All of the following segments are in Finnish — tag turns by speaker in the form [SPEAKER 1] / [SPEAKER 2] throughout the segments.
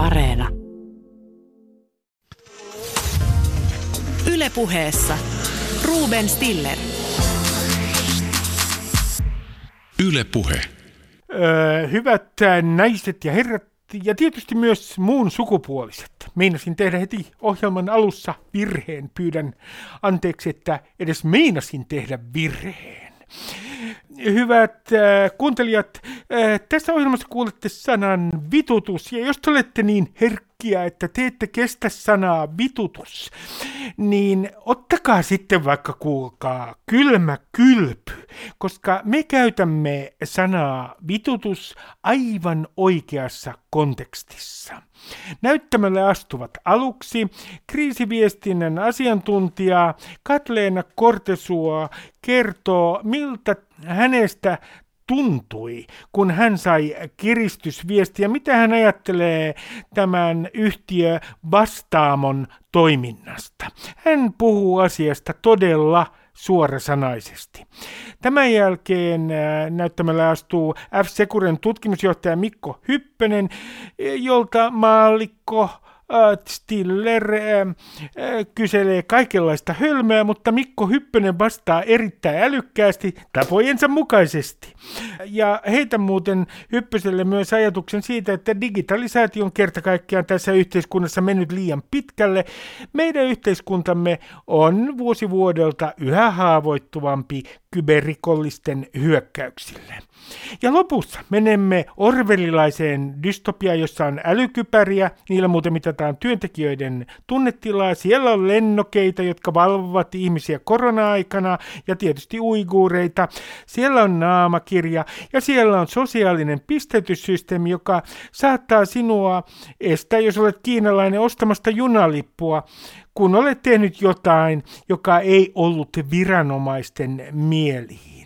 [SPEAKER 1] Areena. Ylepuheessa Ruben Stiller.
[SPEAKER 2] Yle Puhe.
[SPEAKER 3] Öö, hyvät naiset ja herrat, ja tietysti myös muun sukupuoliset. Meinasin tehdä heti ohjelman alussa virheen. Pyydän anteeksi, että edes meinasin tehdä virheen. Hyvät äh, kuuntelijat, äh, tässä ohjelmassa kuulette sanan vitutus, ja jos te olette niin herkkiä, että te ette kestä sanaa vitutus, niin ottakaa sitten vaikka kuulkaa kylmä kylpy, koska me käytämme sanaa vitutus aivan oikeassa kontekstissa. Näyttämälle astuvat aluksi kriisiviestinnän asiantuntija Katleena Kortesua kertoo, miltä hänestä tuntui, kun hän sai kiristysviestiä, mitä hän ajattelee tämän yhtiö Vastaamon toiminnasta. Hän puhuu asiasta todella suorasanaisesti. Tämän jälkeen äh, näyttämällä astuu F-Securen tutkimusjohtaja Mikko Hyppönen, jolta maallikko Stiller äh, äh, kyselee kaikenlaista hölmöä, mutta Mikko Hyppönen vastaa erittäin älykkäästi tapojensa mukaisesti. Ja heitä muuten Hyppöselle myös ajatuksen siitä, että digitalisaatio on kerta kaikkiaan tässä yhteiskunnassa mennyt liian pitkälle. Meidän yhteiskuntamme on vuosi vuodelta yhä haavoittuvampi kyberrikollisten hyökkäyksille. Ja lopussa menemme orvelilaiseen dystopiaan, jossa on älykypäriä, niillä muuten mitataan työntekijöiden tunnetilaa, siellä on lennokeita, jotka valvovat ihmisiä korona-aikana ja tietysti uiguureita, siellä on naamakirja ja siellä on sosiaalinen pistetyssysteemi, joka saattaa sinua estää, jos olet kiinalainen, ostamasta junalippua, kun olet tehnyt jotain, joka ei ollut viranomaisten mieliin.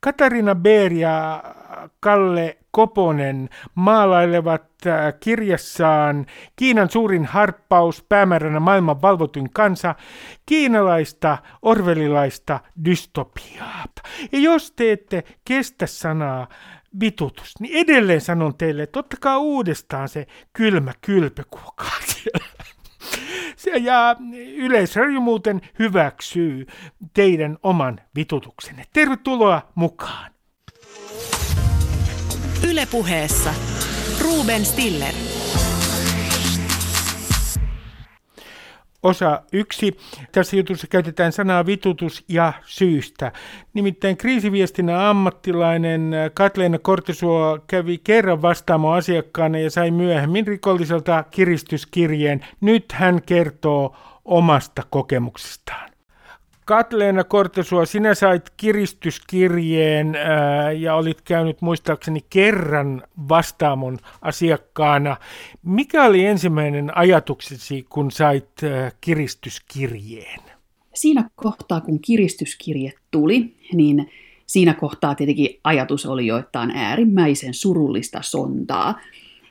[SPEAKER 3] Katarina Beer ja Kalle Koponen maalailevat äh, kirjassaan Kiinan suurin harppaus päämääränä maailman valvotuin kansa, kiinalaista orvelilaista dystopiaa. Ja jos te ette kestä sanaa vitutus, niin edelleen sanon teille, että ottakaa uudestaan se kylmä kylpy, kuulkaa siellä. Ja Yleisradio muuten hyväksyy teidän oman vitutuksenne. Tervetuloa mukaan.
[SPEAKER 1] Ylepuheessa Ruben Stiller.
[SPEAKER 3] Osa yksi. Tässä jutussa käytetään sanaa vitutus ja syystä. Nimittäin kriisiviestinnän ammattilainen Katleena Kortesuo kävi kerran vastaamo asiakkaana ja sai myöhemmin rikolliselta kiristyskirjeen. Nyt hän kertoo omasta kokemuksestaan. Katleena Kortesua, sinä sait kiristyskirjeen ää, ja olit käynyt muistaakseni kerran vastaamon asiakkaana. Mikä oli ensimmäinen ajatuksesi, kun sait ää, kiristyskirjeen?
[SPEAKER 4] Siinä kohtaa, kun kiristyskirje tuli, niin siinä kohtaa tietenkin ajatus oli jo, että on äärimmäisen surullista sontaa,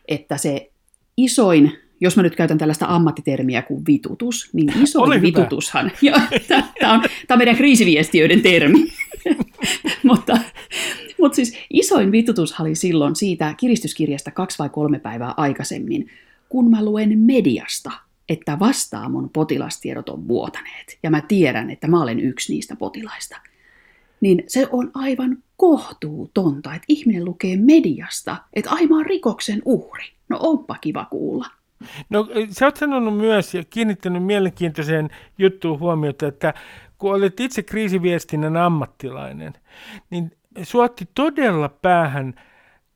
[SPEAKER 4] että se isoin jos mä nyt käytän tällaista ammattitermiä kuin vitutus, niin iso vitutushan, tämä on, on meidän kriisiviestiöiden termi, mutta, mutta siis isoin vitutus oli silloin siitä kiristyskirjasta kaksi vai kolme päivää aikaisemmin, kun mä luen mediasta, että vastaamon potilastiedot on vuotaneet, ja mä tiedän, että mä olen yksi niistä potilaista. Niin se on aivan kohtuutonta, että ihminen lukee mediasta, että aivan rikoksen uhri. No onpa kiva kuulla.
[SPEAKER 3] No sä oot sanonut myös ja kiinnittänyt mielenkiintoiseen juttuun huomiota, että kun olet itse kriisiviestinnän ammattilainen, niin suotti todella päähän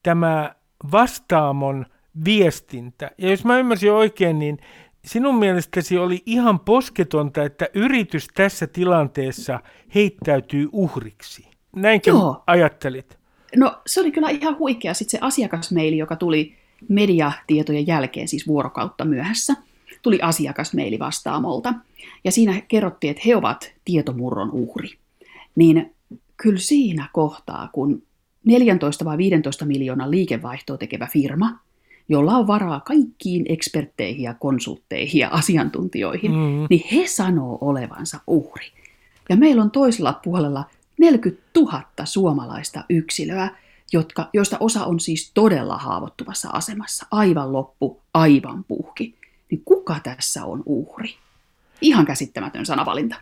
[SPEAKER 3] tämä vastaamon viestintä. Ja jos mä ymmärsin oikein, niin sinun mielestäsi oli ihan posketonta, että yritys tässä tilanteessa heittäytyy uhriksi. Näinkö Joo. ajattelit?
[SPEAKER 4] No se oli kyllä ihan huikea. Sitten se asiakasmeili, joka tuli mediatietojen jälkeen, siis vuorokautta myöhässä, tuli asiakasmeili vastaamolta. Ja siinä kerrottiin, että he ovat tietomurron uhri. Niin kyllä siinä kohtaa, kun 14 vai 15 miljoonan liikevaihtoa tekevä firma, jolla on varaa kaikkiin ekspertteihin ja konsultteihin ja asiantuntijoihin, mm. niin he sanoo olevansa uhri. Ja meillä on toisella puolella 40 000 suomalaista yksilöä, jotka, joista osa on siis todella haavoittuvassa asemassa, aivan loppu, aivan puhki. Niin kuka tässä on uhri? Ihan käsittämätön sanavalinta.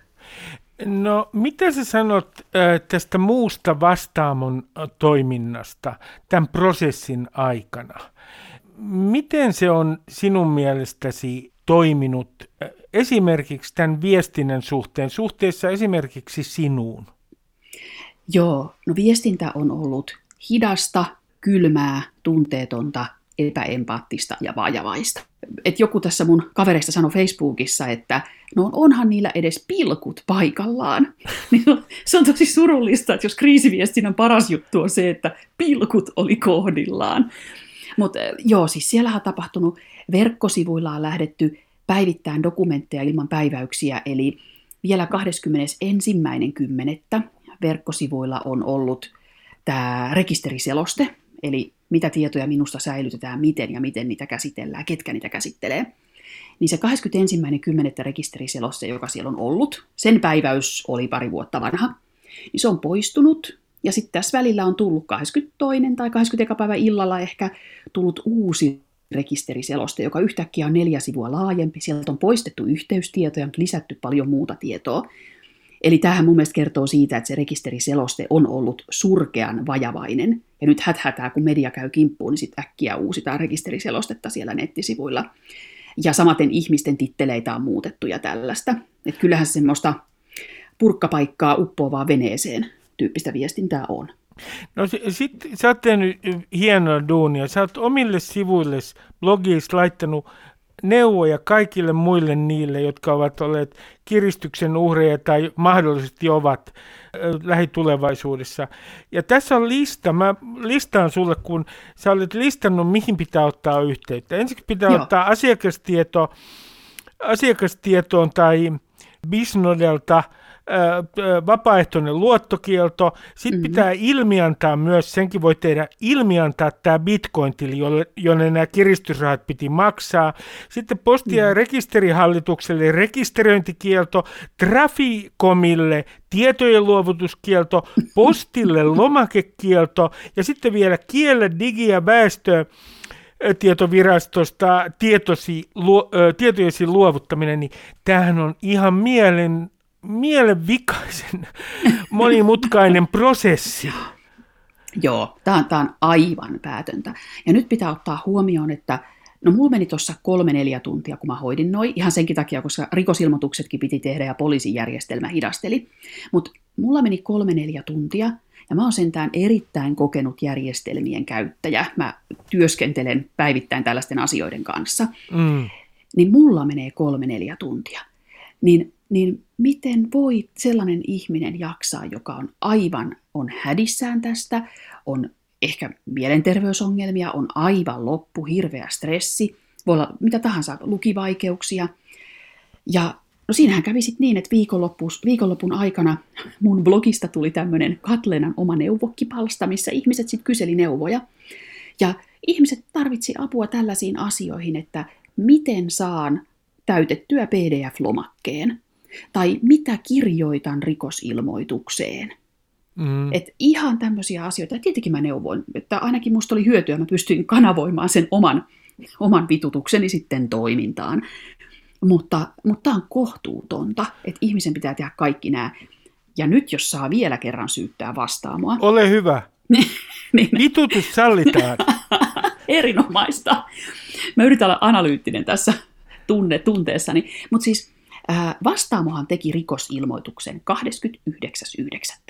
[SPEAKER 3] No, mitä sä sanot äh, tästä muusta vastaamon äh, toiminnasta tämän prosessin aikana? Miten se on sinun mielestäsi toiminut äh, esimerkiksi tämän viestinnän suhteen, suhteessa esimerkiksi sinuun?
[SPEAKER 4] Joo, no viestintä on ollut hidasta, kylmää, tunteetonta, epäempaattista ja vajavaista. Et joku tässä mun kavereista sanoi Facebookissa, että no onhan niillä edes pilkut paikallaan. Niin se on tosi surullista, että jos kriisiviestinnän paras juttu on se, että pilkut oli kohdillaan. Mutta joo, siis siellä on tapahtunut, verkkosivuilla on lähdetty päivittäin dokumentteja ilman päiväyksiä, eli vielä 21.10. verkkosivuilla on ollut tämä rekisteriseloste, eli mitä tietoja minusta säilytetään, miten ja miten niitä käsitellään, ketkä niitä käsittelee. Niin se 21.10. rekisteriseloste, joka siellä on ollut, sen päiväys oli pari vuotta vanha, niin se on poistunut. Ja sitten tässä välillä on tullut 22. tai 20. päivä illalla ehkä tullut uusi rekisteriseloste, joka yhtäkkiä on neljä sivua laajempi. Sieltä on poistettu yhteystietoja, lisätty paljon muuta tietoa. Eli tämähän mun mielestä kertoo siitä, että se rekisteriseloste on ollut surkean vajavainen. Ja nyt häthätää, kun media käy kimppuun, niin sitten äkkiä uusitaan rekisteriselostetta siellä nettisivuilla. Ja samaten ihmisten titteleitä on muutettu ja tällaista. Että kyllähän semmoista purkkapaikkaa uppoavaa veneeseen tyyppistä viestintää on.
[SPEAKER 3] No sitten sä oot tehnyt hienoa duunia. Sä oot omille sivuille blogissa laittanut neuvoja kaikille muille niille, jotka ovat olleet kiristyksen uhreja tai mahdollisesti ovat lähitulevaisuudessa. Ja tässä on lista, mä listaan sulle, kun sä olet listannut, mihin pitää ottaa yhteyttä. Ensiksi pitää Joo. ottaa asiakastieto, asiakastietoon tai Bisnodelta – vapaaehtoinen luottokielto. Sitten mm-hmm. pitää ilmiantaa myös, senkin voi tehdä, ilmiantaa tämä bitcoin-tili, jolle, jonne nämä kiristysrahat piti maksaa. Sitten posti- ja mm-hmm. rekisterihallitukselle rekisteröintikielto, Trafikomille tietojen luovutuskielto, postille lomakekielto ja sitten vielä kiellä digi- ja väestö tietovirastosta tietosi, luo, tietojesi luovuttaminen, niin tämähän on ihan mielen mielenvikaisen monimutkainen prosessi.
[SPEAKER 4] Joo, tämä on, tämä on aivan päätöntä. Ja nyt pitää ottaa huomioon, että no mulla meni tuossa kolme neljä tuntia, kun mä hoidin noin, ihan senkin takia, koska rikosilmoituksetkin piti tehdä ja poliisijärjestelmä hidasteli. Mutta mulla meni kolme neljä tuntia, ja mä oon sentään erittäin kokenut järjestelmien käyttäjä. Mä työskentelen päivittäin tällaisten asioiden kanssa. Mm. Niin mulla menee kolme neljä tuntia. Niin niin miten voi sellainen ihminen jaksaa, joka on aivan on hädissään tästä, on ehkä mielenterveysongelmia, on aivan loppu, hirveä stressi, voi olla mitä tahansa, lukivaikeuksia. Ja no siinähän kävi sitten niin, että viikonlopun aikana mun blogista tuli tämmöinen Katlenan oma neuvokkipalsta, missä ihmiset sitten kyseli neuvoja. Ja ihmiset tarvitsi apua tällaisiin asioihin, että miten saan täytettyä PDF-lomakkeen tai mitä kirjoitan rikosilmoitukseen. Mm. Et ihan tämmöisiä asioita. Ja tietenkin mä neuvoin, että ainakin musta oli hyötyä, mä pystyin kanavoimaan sen oman, oman vitutukseni sitten toimintaan. Mutta, mutta tämä on kohtuutonta, että ihmisen pitää tehdä kaikki nämä. Ja nyt jos saa vielä kerran syyttää vastaamoa.
[SPEAKER 3] Ole hyvä. niin, Vitutus sallitaan.
[SPEAKER 4] Erinomaista. Mä yritän olla analyyttinen tässä tunne, tunteessani. Mutta siis Vastaamohan teki rikosilmoituksen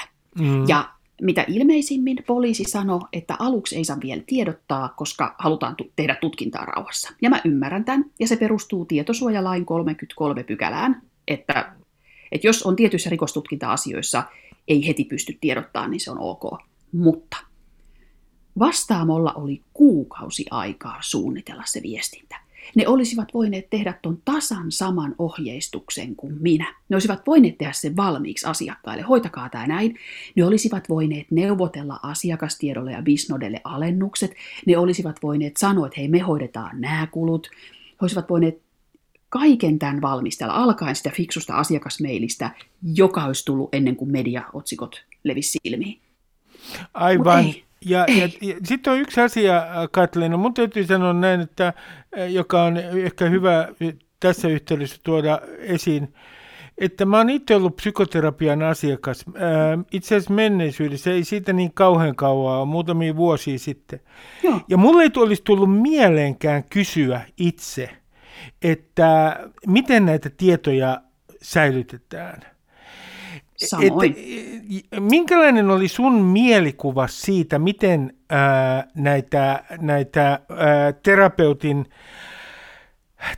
[SPEAKER 4] 29.9. Mm. Ja mitä ilmeisimmin poliisi sanoi, että aluksi ei saa vielä tiedottaa, koska halutaan tu- tehdä tutkintaa rauhassa. Ja mä ymmärrän tämän, ja se perustuu tietosuojalain 33 pykälään, että, että jos on tietyissä rikostutkinta-asioissa ei heti pysty tiedottaa, niin se on ok. Mutta vastaamolla oli kuukausi aikaa suunnitella se viestintä ne olisivat voineet tehdä tuon tasan saman ohjeistuksen kuin minä. Ne olisivat voineet tehdä sen valmiiksi asiakkaille, hoitakaa tämä näin. Ne olisivat voineet neuvotella asiakastiedolle ja Bisnodelle alennukset. Ne olisivat voineet sanoa, että hei me hoidetaan nämä kulut. He olisivat voineet kaiken tämän valmistella, alkaen sitä fiksusta asiakasmeilistä, joka olisi tullut ennen kuin mediaotsikot levisi silmiin.
[SPEAKER 3] Aivan. Ja, ja, ja sitten on yksi asia, Katlina, mun täytyy sanoa näin, että, joka on ehkä hyvä tässä yhteydessä tuoda esiin, että mä oon itse ollut psykoterapian asiakas. Itse asiassa menneisyydessä ei siitä niin kauhean kauaa, muutamia vuosia sitten. Joo. Ja mulle ei olisi tullut mieleenkään kysyä itse, että miten näitä tietoja säilytetään.
[SPEAKER 4] Samoin.
[SPEAKER 3] Että, minkälainen oli sun mielikuva siitä, miten ää, näitä, näitä ää, terapeutin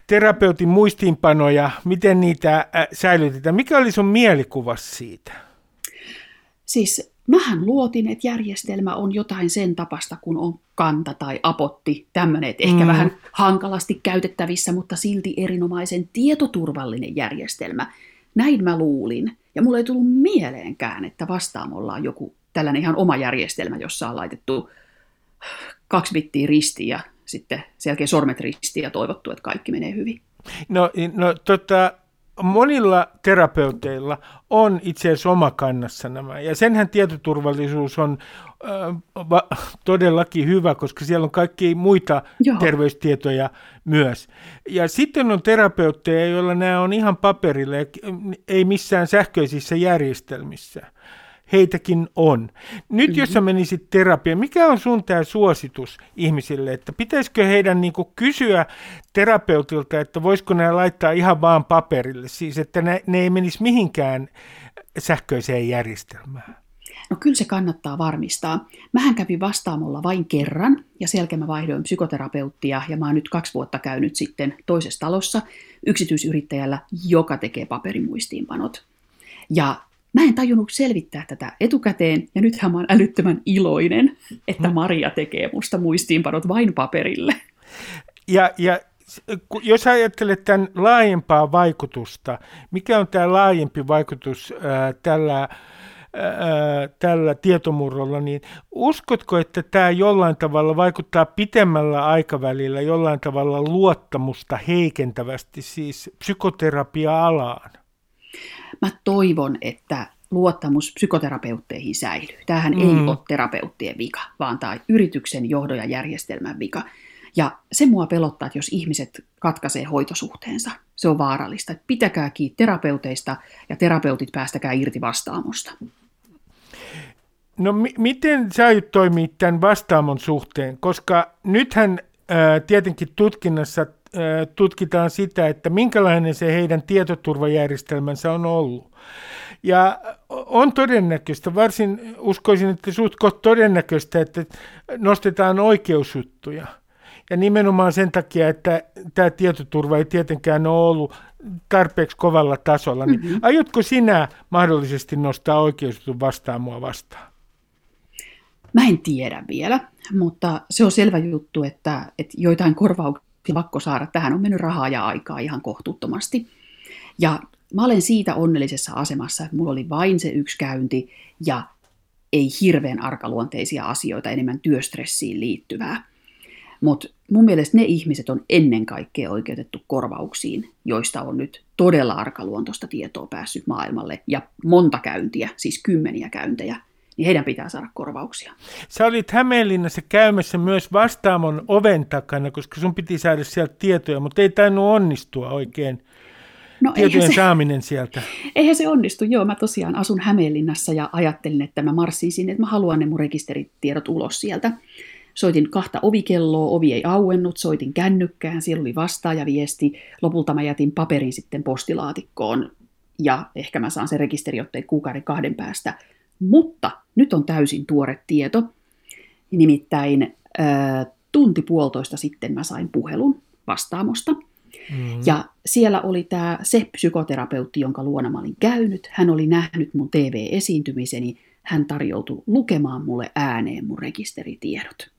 [SPEAKER 3] terapeutin muistiinpanoja, miten niitä säilytetään. Mikä oli sun mielikuva siitä?
[SPEAKER 4] Siis mähän luotin, että järjestelmä on jotain sen tapasta, kun on kanta tai apotti, tämmöinen, että ehkä mm. vähän hankalasti käytettävissä, mutta silti erinomaisen tietoturvallinen järjestelmä. Näin mä luulin. Ja mulle ei tullut mieleenkään, että vastaamolla on joku tällainen ihan oma järjestelmä, jossa on laitettu kaksi bittiä ristiin ja sitten sen jälkeen sormet ristiin ja toivottu, että kaikki menee hyvin.
[SPEAKER 3] No, no tota, monilla terapeuteilla on itse asiassa oma kannassa nämä, ja senhän tietoturvallisuus on äh, va, todellakin hyvä, koska siellä on kaikki muita Joo. terveystietoja myös. Ja sitten on terapeutteja, joilla nämä on ihan paperilla, ei missään sähköisissä järjestelmissä heitäkin on. Nyt mm-hmm. jos sä menisit terapiaan, mikä on sun tämä suositus ihmisille, että pitäisikö heidän niinku kysyä terapeutilta, että voisiko nämä laittaa ihan vaan paperille, siis että ne, ne ei menisi mihinkään sähköiseen järjestelmään?
[SPEAKER 4] No kyllä se kannattaa varmistaa. Mähän kävin vastaamolla vain kerran ja sen jälkeen mä vaihdoin psykoterapeuttia ja mä oon nyt kaksi vuotta käynyt sitten toisessa talossa yksityisyrittäjällä, joka tekee paperimuistiinpanot. Ja Mä en tajunnut selvittää tätä etukäteen, ja nythän mä oon älyttömän iloinen, että. Maria tekee musta muistiinpanot vain paperille.
[SPEAKER 3] Ja, ja jos ajattelet tämän laajempaa vaikutusta, mikä on tämä laajempi vaikutus ää, tällä, ää, tällä tietomurrolla, niin uskotko, että tämä jollain tavalla vaikuttaa pitemmällä aikavälillä jollain tavalla luottamusta heikentävästi siis psykoterapia-alaan?
[SPEAKER 4] Mä toivon, että luottamus psykoterapeutteihin säilyy. Tämähän mm. ei ole terapeuttien vika, vaan tämä yrityksen johdon ja järjestelmän vika. Ja se mua pelottaa, että jos ihmiset katkaisee hoitosuhteensa, se on vaarallista. Pitäkää kiinni terapeuteista ja terapeutit päästäkää irti vastaamosta.
[SPEAKER 3] No m- miten sä aiot toimia tämän vastaamon suhteen? Koska nythän ää, tietenkin tutkinnassa tutkitaan sitä, että minkälainen se heidän tietoturvajärjestelmänsä on ollut. Ja on todennäköistä, varsin uskoisin, että suht todennäköistä, että nostetaan oikeusjuttuja. Ja nimenomaan sen takia, että tämä tietoturva ei tietenkään ole ollut tarpeeksi kovalla tasolla. Niin mm-hmm. Aiotko sinä mahdollisesti nostaa oikeusjutun vastaan mua vastaan?
[SPEAKER 4] Mä en tiedä vielä, mutta se on selvä juttu, että, että joitain korvauksia pakko saada. Tähän on mennyt rahaa ja aikaa ihan kohtuuttomasti. Ja mä olen siitä onnellisessa asemassa, että mulla oli vain se yksi käynti ja ei hirveän arkaluonteisia asioita, enemmän työstressiin liittyvää. Mutta mun mielestä ne ihmiset on ennen kaikkea oikeutettu korvauksiin, joista on nyt todella arkaluontoista tietoa päässyt maailmalle ja monta käyntiä, siis kymmeniä käyntejä niin heidän pitää saada korvauksia.
[SPEAKER 3] Sä olit Hämeenlinnassa käymässä myös vastaamon oven takana, koska sun piti saada sieltä tietoja, mutta ei tainnut onnistua oikein no, tietojen se, saaminen sieltä.
[SPEAKER 4] Eihän se onnistu, joo. Mä tosiaan asun Hämeenlinnassa ja ajattelin, että mä marssin sinne, että mä haluan ne mun rekisteritiedot ulos sieltä. Soitin kahta ovikelloa, ovi ei auennut, soitin kännykkään, siellä oli vastaajaviesti. Lopulta mä jätin paperin sitten postilaatikkoon ja ehkä mä saan sen rekisteriotteen kuukauden kahden päästä mutta nyt on täysin tuore tieto. Nimittäin tunti puolitoista sitten mä sain puhelun vastaamosta. Mm-hmm. Ja siellä oli tämä se psykoterapeutti, jonka luona mä olin käynyt. Hän oli nähnyt mun TV-esiintymiseni. Hän tarjoutui lukemaan mulle ääneen mun rekisteritiedot.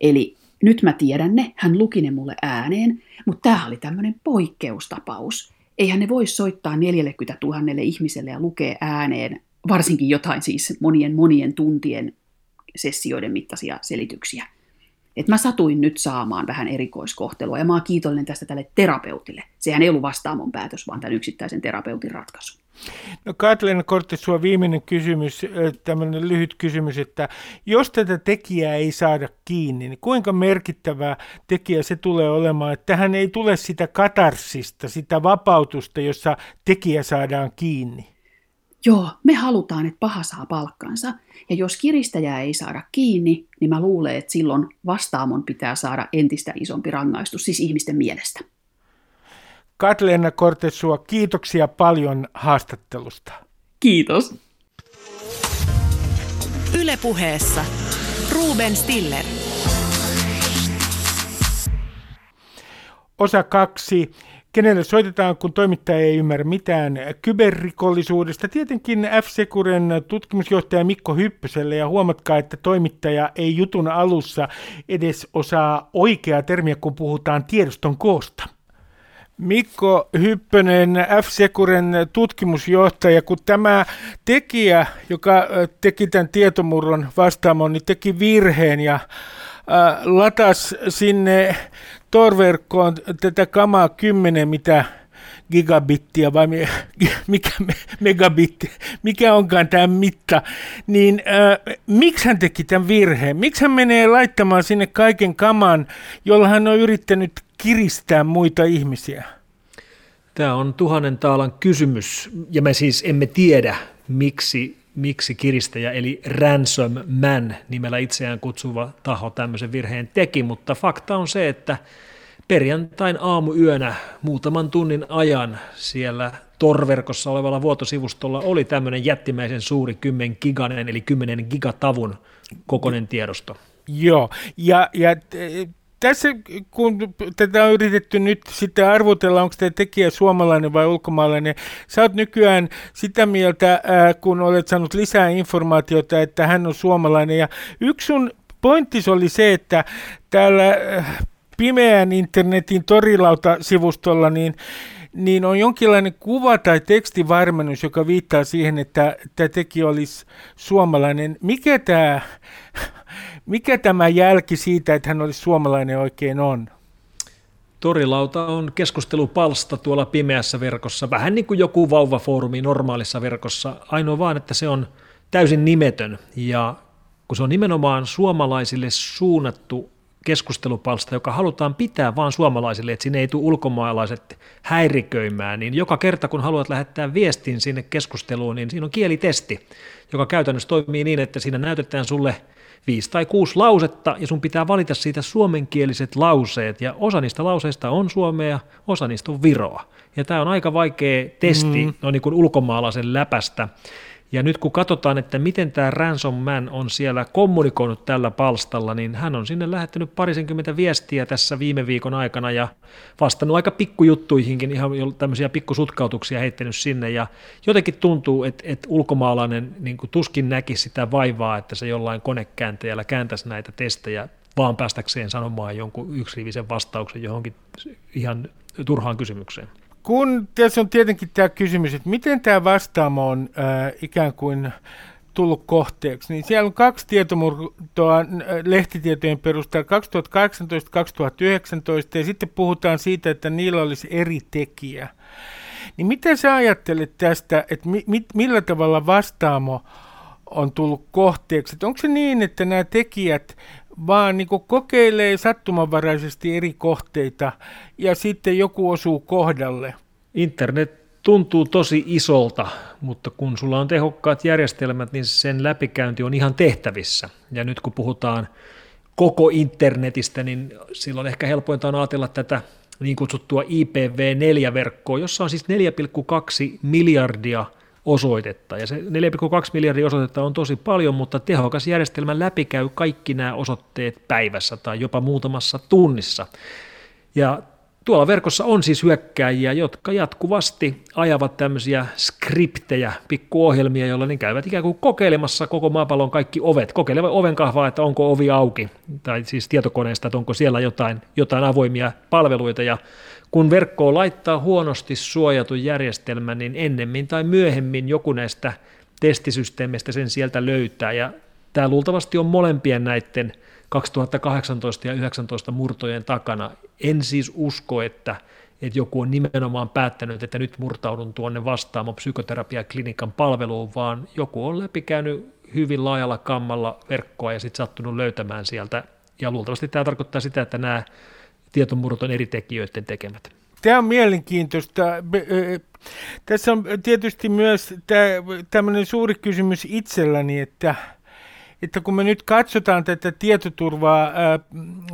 [SPEAKER 4] Eli nyt mä tiedän ne, hän luki ne mulle ääneen, mutta tämä oli tämmöinen poikkeustapaus. Eihän ne voi soittaa 40 000 ihmiselle ja lukea ääneen varsinkin jotain siis monien monien tuntien sessioiden mittaisia selityksiä. että mä satuin nyt saamaan vähän erikoiskohtelua ja mä oon kiitollinen tästä tälle terapeutille. Sehän ei ollut vastaamon päätös, vaan tämän yksittäisen terapeutin ratkaisu.
[SPEAKER 3] No Katleena Kortti, sua viimeinen kysymys, tämmöinen lyhyt kysymys, että jos tätä tekijää ei saada kiinni, niin kuinka merkittävä tekijä se tulee olemaan, että tähän ei tule sitä katarsista, sitä vapautusta, jossa tekijä saadaan kiinni?
[SPEAKER 4] Joo, me halutaan, että paha saa palkkansa. Ja jos kiristäjää ei saada kiinni, niin mä luulen, että silloin vastaamon pitää saada entistä isompi rangaistus, siis ihmisten mielestä.
[SPEAKER 3] Katleena Kortesua, kiitoksia paljon haastattelusta.
[SPEAKER 4] Kiitos.
[SPEAKER 1] Ylepuheessa Ruben Stiller.
[SPEAKER 3] Osa kaksi. Kenelle soitetaan, kun toimittaja ei ymmärrä mitään kyberrikollisuudesta? Tietenkin F-Securen tutkimusjohtaja Mikko Hyppöselle, ja huomatkaa, että toimittaja ei jutun alussa edes osaa oikeaa termiä, kun puhutaan tiedoston koosta. Mikko Hyppönen, F-Securen tutkimusjohtaja, kun tämä tekijä, joka teki tämän tietomurron vastaamon, niin teki virheen ja äh, latas sinne torverkkoon tätä kamaa 10, mitä gigabittia vai mikä megabitti, mikä onkaan tämä mitta, niin äh, miksi hän teki tämän virheen? Miksi hän menee laittamaan sinne kaiken kaman, jolla hän on yrittänyt kiristää muita ihmisiä?
[SPEAKER 5] Tämä on tuhannen taalan kysymys, ja me siis emme tiedä, miksi, miksi kiristäjä, eli Ransom Man nimellä itseään kutsuva taho tämmöisen virheen teki, mutta fakta on se, että perjantain aamuyönä muutaman tunnin ajan siellä torverkossa olevalla vuotosivustolla oli tämmöinen jättimäisen suuri 10 giganen, eli 10 gigatavun kokonen tiedosto.
[SPEAKER 3] Joo, ja, ja tässä kun tätä on yritetty nyt sitten arvotella, onko tämä tekijä suomalainen vai ulkomaalainen, sä oot nykyään sitä mieltä, kun olet saanut lisää informaatiota, että hän on suomalainen. Ja yksi sun pointtis oli se, että täällä pimeän internetin torilauta-sivustolla, niin niin on jonkinlainen kuva tai tekstivarmennus, joka viittaa siihen, että tämä tekijä olisi suomalainen. Mikä tämä, mikä tämä jälki siitä, että hän olisi suomalainen oikein on?
[SPEAKER 5] Torilauta on keskustelupalsta tuolla pimeässä verkossa, vähän niin kuin joku vauvafoorumi normaalissa verkossa, ainoa vaan, että se on täysin nimetön ja kun se on nimenomaan suomalaisille suunnattu keskustelupalsta, joka halutaan pitää vain suomalaisille, että sinne ei tule ulkomaalaiset häiriköimään, niin joka kerta kun haluat lähettää viestin sinne keskusteluun, niin siinä on kielitesti, joka käytännössä toimii niin, että siinä näytetään sulle viisi tai kuusi lausetta, ja sun pitää valita siitä suomenkieliset lauseet, ja osa niistä lauseista on suomea, osa niistä on viroa. Ja tämä on aika vaikea testi mm. no niin kuin ulkomaalaisen läpästä, ja nyt kun katsotaan, että miten tämä Ransom Man on siellä kommunikoinut tällä palstalla, niin hän on sinne lähettänyt parisenkymmentä viestiä tässä viime viikon aikana ja vastannut aika pikkujuttuihinkin, ihan tämmöisiä pikkusutkautuksia heittänyt sinne. Ja jotenkin tuntuu, että, että ulkomaalainen niin tuskin näki sitä vaivaa, että se jollain konekääntäjällä kääntäisi näitä testejä vaan päästäkseen sanomaan jonkun yksiriivisen vastauksen johonkin ihan turhaan kysymykseen.
[SPEAKER 3] Kun tässä on tietenkin tämä kysymys, että miten tämä vastaamo on äh, ikään kuin tullut kohteeksi, niin siellä on kaksi tietomurtoa lehtitietojen perusteella 2018-2019 ja sitten puhutaan siitä, että niillä olisi eri tekijä. Niin mitä sä ajattelet tästä, että mi, mi, millä tavalla vastaamo on tullut kohteeksi? Että onko se niin, että nämä tekijät vaan niin kokeilee sattumanvaraisesti eri kohteita ja sitten joku osuu kohdalle.
[SPEAKER 5] Internet tuntuu tosi isolta, mutta kun sulla on tehokkaat järjestelmät, niin sen läpikäynti on ihan tehtävissä. Ja nyt kun puhutaan koko internetistä, niin silloin ehkä helpointa on ajatella tätä niin kutsuttua IPv4-verkkoa, jossa on siis 4,2 miljardia – osoitetta. Ja se 4,2 miljardia osoitetta on tosi paljon, mutta tehokas järjestelmä läpikäy kaikki nämä osoitteet päivässä tai jopa muutamassa tunnissa. Ja tuolla verkossa on siis hyökkääjiä, jotka jatkuvasti ajavat tämmöisiä skriptejä, pikkuohjelmia, joilla ne käyvät ikään kuin kokeilemassa koko maapallon kaikki ovet. Kokeilevat oven kahvaa, että onko ovi auki, tai siis tietokoneesta, että onko siellä jotain, jotain avoimia palveluita, ja kun verkkoon laittaa huonosti suojatun järjestelmän, niin ennemmin tai myöhemmin joku näistä testisysteemeistä sen sieltä löytää. Ja tämä luultavasti on molempien näiden 2018 ja 2019 murtojen takana. En siis usko, että, että joku on nimenomaan päättänyt, että nyt murtaudun tuonne vastaamo psykoterapiaklinikan palveluun, vaan joku on läpikäynyt hyvin laajalla kammalla verkkoa ja sitten sattunut löytämään sieltä. Ja luultavasti tämä tarkoittaa sitä, että nämä tietomurrot on eri tekijöiden tekemät.
[SPEAKER 3] Tämä on mielenkiintoista. Tässä on tietysti myös tämmöinen suuri kysymys itselläni, että, että kun me nyt katsotaan tätä tietoturvaa ää,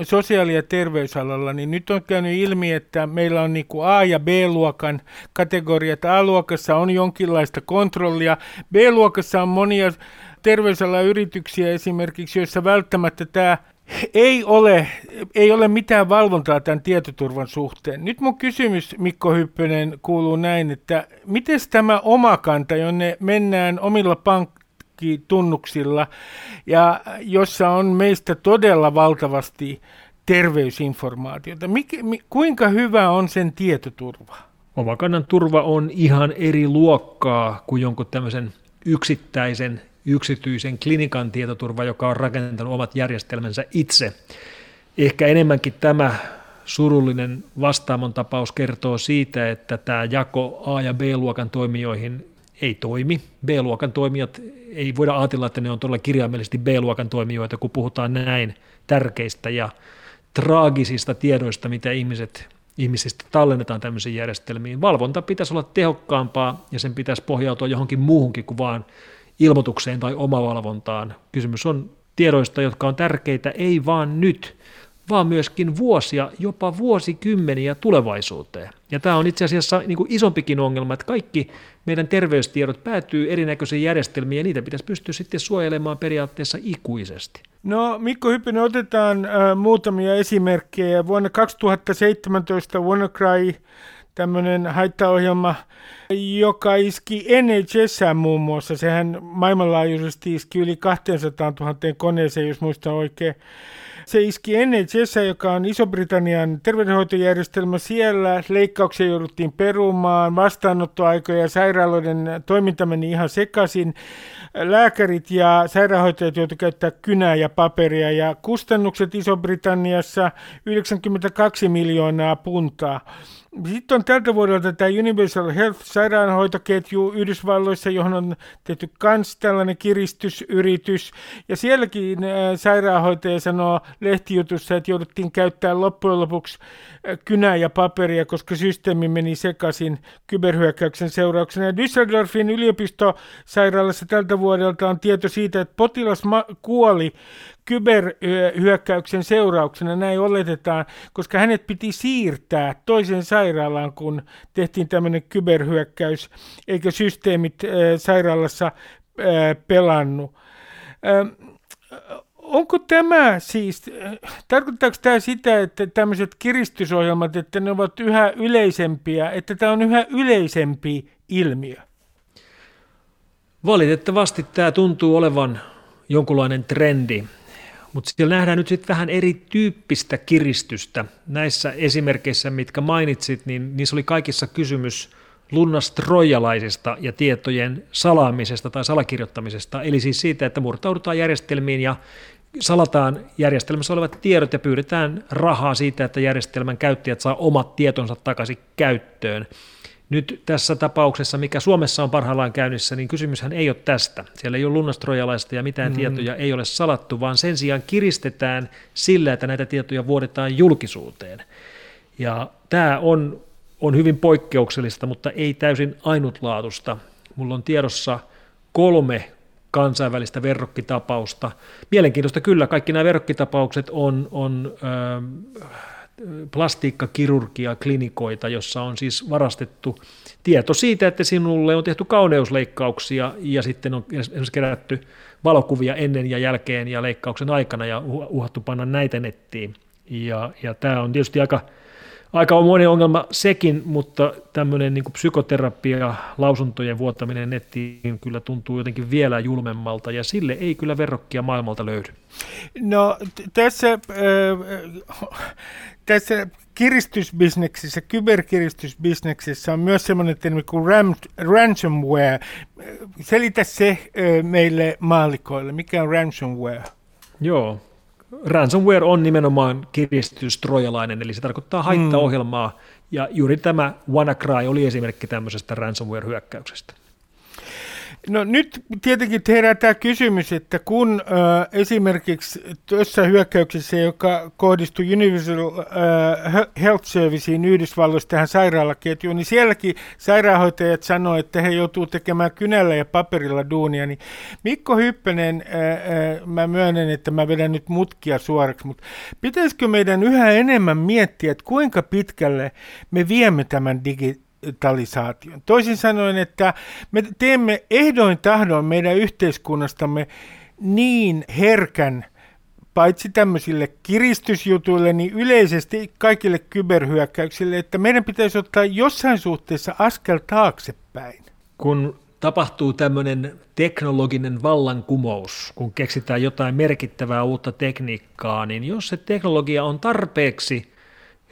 [SPEAKER 3] sosiaali- ja terveysalalla, niin nyt on käynyt ilmi, että meillä on niin kuin A- ja B-luokan kategoriat. A-luokassa on jonkinlaista kontrollia, B-luokassa on monia terveysalan yrityksiä esimerkiksi, joissa välttämättä tämä ei ole, ei ole mitään valvontaa tämän tietoturvan suhteen. Nyt mun kysymys, Mikko Hyppönen, kuuluu näin, että miten tämä omakanta, jonne mennään omilla pankkitunnuksilla ja jossa on meistä todella valtavasti terveysinformaatiota, Mik, mi, kuinka hyvä on sen tietoturva?
[SPEAKER 5] Omakannan turva on ihan eri luokkaa kuin jonkun tämmöisen yksittäisen yksityisen klinikan tietoturva, joka on rakentanut omat järjestelmänsä itse. Ehkä enemmänkin tämä surullinen vastaamon tapaus kertoo siitä, että tämä jako A- ja B-luokan toimijoihin ei toimi. B-luokan toimijat, ei voida ajatella, että ne on todella kirjaimellisesti B-luokan toimijoita, kun puhutaan näin tärkeistä ja traagisista tiedoista, mitä ihmiset, ihmisistä tallennetaan tämmöisiin järjestelmiin. Valvonta pitäisi olla tehokkaampaa ja sen pitäisi pohjautua johonkin muuhunkin kuin vaan ilmoitukseen tai omavalvontaan. Kysymys on tiedoista, jotka on tärkeitä ei vaan nyt, vaan myöskin vuosia, jopa vuosikymmeniä tulevaisuuteen. Ja tämä on itse asiassa niin kuin isompikin ongelma, että kaikki meidän terveystiedot päätyy erinäköisiin järjestelmiin ja niitä pitäisi pystyä sitten suojelemaan periaatteessa ikuisesti.
[SPEAKER 3] No Mikko Hyppinen, otetaan äh, muutamia esimerkkejä. Vuonna 2017 WannaCry tämmöinen haittaohjelma, joka iski NHS muun muassa. Sehän maailmanlaajuisesti iski yli 200 000 koneeseen, jos muistan oikein. Se iski NHS, joka on Iso-Britannian terveydenhoitojärjestelmä. Siellä leikkauksia jouduttiin perumaan, vastaanottoaikoja ja sairaaloiden toiminta meni ihan sekaisin. Lääkärit ja sairaanhoitajat joutuivat käyttää kynää ja paperia ja kustannukset Iso-Britanniassa 92 miljoonaa puntaa. Sitten on tältä vuodelta tämä Universal Health-sairaanhoitoketju Yhdysvalloissa, johon on tehty myös tällainen kiristysyritys. Ja sielläkin äh, sairaanhoitaja sanoo lehtijutussa, että jouduttiin käyttämään loppujen lopuksi äh, kynää ja paperia, koska systeemi meni sekaisin kyberhyökkäyksen seurauksena. Ja Düsseldorfin yliopistosairaalassa tältä vuodelta on tieto siitä, että potilas kuoli kyberhyökkäyksen seurauksena, näin oletetaan, koska hänet piti siirtää toiseen sairaalaan, kun tehtiin tämmöinen kyberhyökkäys, eikä systeemit sairaalassa pelannut. Onko tämä siis, tarkoittaako tämä sitä, että tämmöiset kiristysohjelmat, että ne ovat yhä yleisempiä, että tämä on yhä yleisempi ilmiö?
[SPEAKER 5] Valitettavasti tämä tuntuu olevan jonkunlainen trendi. Mutta siellä nähdään nyt sitten vähän erityyppistä kiristystä. Näissä esimerkkeissä, mitkä mainitsit, niin niissä oli kaikissa kysymys lunnastrojalaisista ja tietojen salaamisesta tai salakirjoittamisesta, eli siis siitä, että murtaudutaan järjestelmiin ja salataan järjestelmässä olevat tiedot ja pyydetään rahaa siitä, että järjestelmän käyttäjät saa omat tietonsa takaisin käyttöön. Nyt tässä tapauksessa, mikä Suomessa on parhaillaan käynnissä, niin kysymyshän ei ole tästä. Siellä ei ole lunnastrojalaista ja mitään mm. tietoja ei ole salattu, vaan sen sijaan kiristetään sillä, että näitä tietoja vuodetaan julkisuuteen. Ja tämä on, on hyvin poikkeuksellista, mutta ei täysin ainutlaatusta. Mulla on tiedossa kolme kansainvälistä verrokkitapausta. Mielenkiintoista kyllä, kaikki nämä verrokkitapaukset on, on äh, plastiikkakirurgia klinikoita, jossa on siis varastettu tieto siitä, että sinulle on tehty kauneusleikkauksia ja sitten on esimerkiksi kerätty valokuvia ennen ja jälkeen ja leikkauksen aikana ja uhattu panna näitä nettiin. Ja, ja tämä on tietysti aika, aika monen ongelma sekin, mutta tämmöinen niin psykoterapia, lausuntojen vuottaminen nettiin kyllä tuntuu jotenkin vielä julmemmalta ja sille ei kyllä verrokkia maailmalta löydy.
[SPEAKER 3] No tässä äh, tässä kiristysbisneksissä, kyberkiristysbisneksissä on myös semmoinen termi kuin ram, ransomware. Selitä se meille maallikoille. Mikä on ransomware?
[SPEAKER 5] Joo, ransomware on nimenomaan kiristystrojalainen, eli se tarkoittaa haittaohjelmaa, mm. ja juuri tämä WannaCry oli esimerkki tämmöisestä ransomware-hyökkäyksestä.
[SPEAKER 3] No nyt tietenkin herää tämä kysymys, että kun äh, esimerkiksi tuossa hyökkäyksessä, joka kohdistui Universal äh, Health Serviceen Yhdysvalloissa tähän sairaalaketjuun, niin sielläkin sairaanhoitajat sanoivat, että he joutuu tekemään kynällä ja paperilla duunia. Niin Mikko Hyppönen, äh, äh, mä myönnän, että mä vedän nyt mutkia suoraksi, mutta pitäisikö meidän yhä enemmän miettiä, että kuinka pitkälle me viemme tämän digi digitalisaation. Toisin sanoen, että me teemme ehdoin tahdoin meidän yhteiskunnastamme niin herkän, paitsi tämmöisille kiristysjutuille, niin yleisesti kaikille kyberhyökkäyksille, että meidän pitäisi ottaa jossain suhteessa askel taaksepäin.
[SPEAKER 5] Kun tapahtuu tämmöinen teknologinen vallankumous, kun keksitään jotain merkittävää uutta tekniikkaa, niin jos se teknologia on tarpeeksi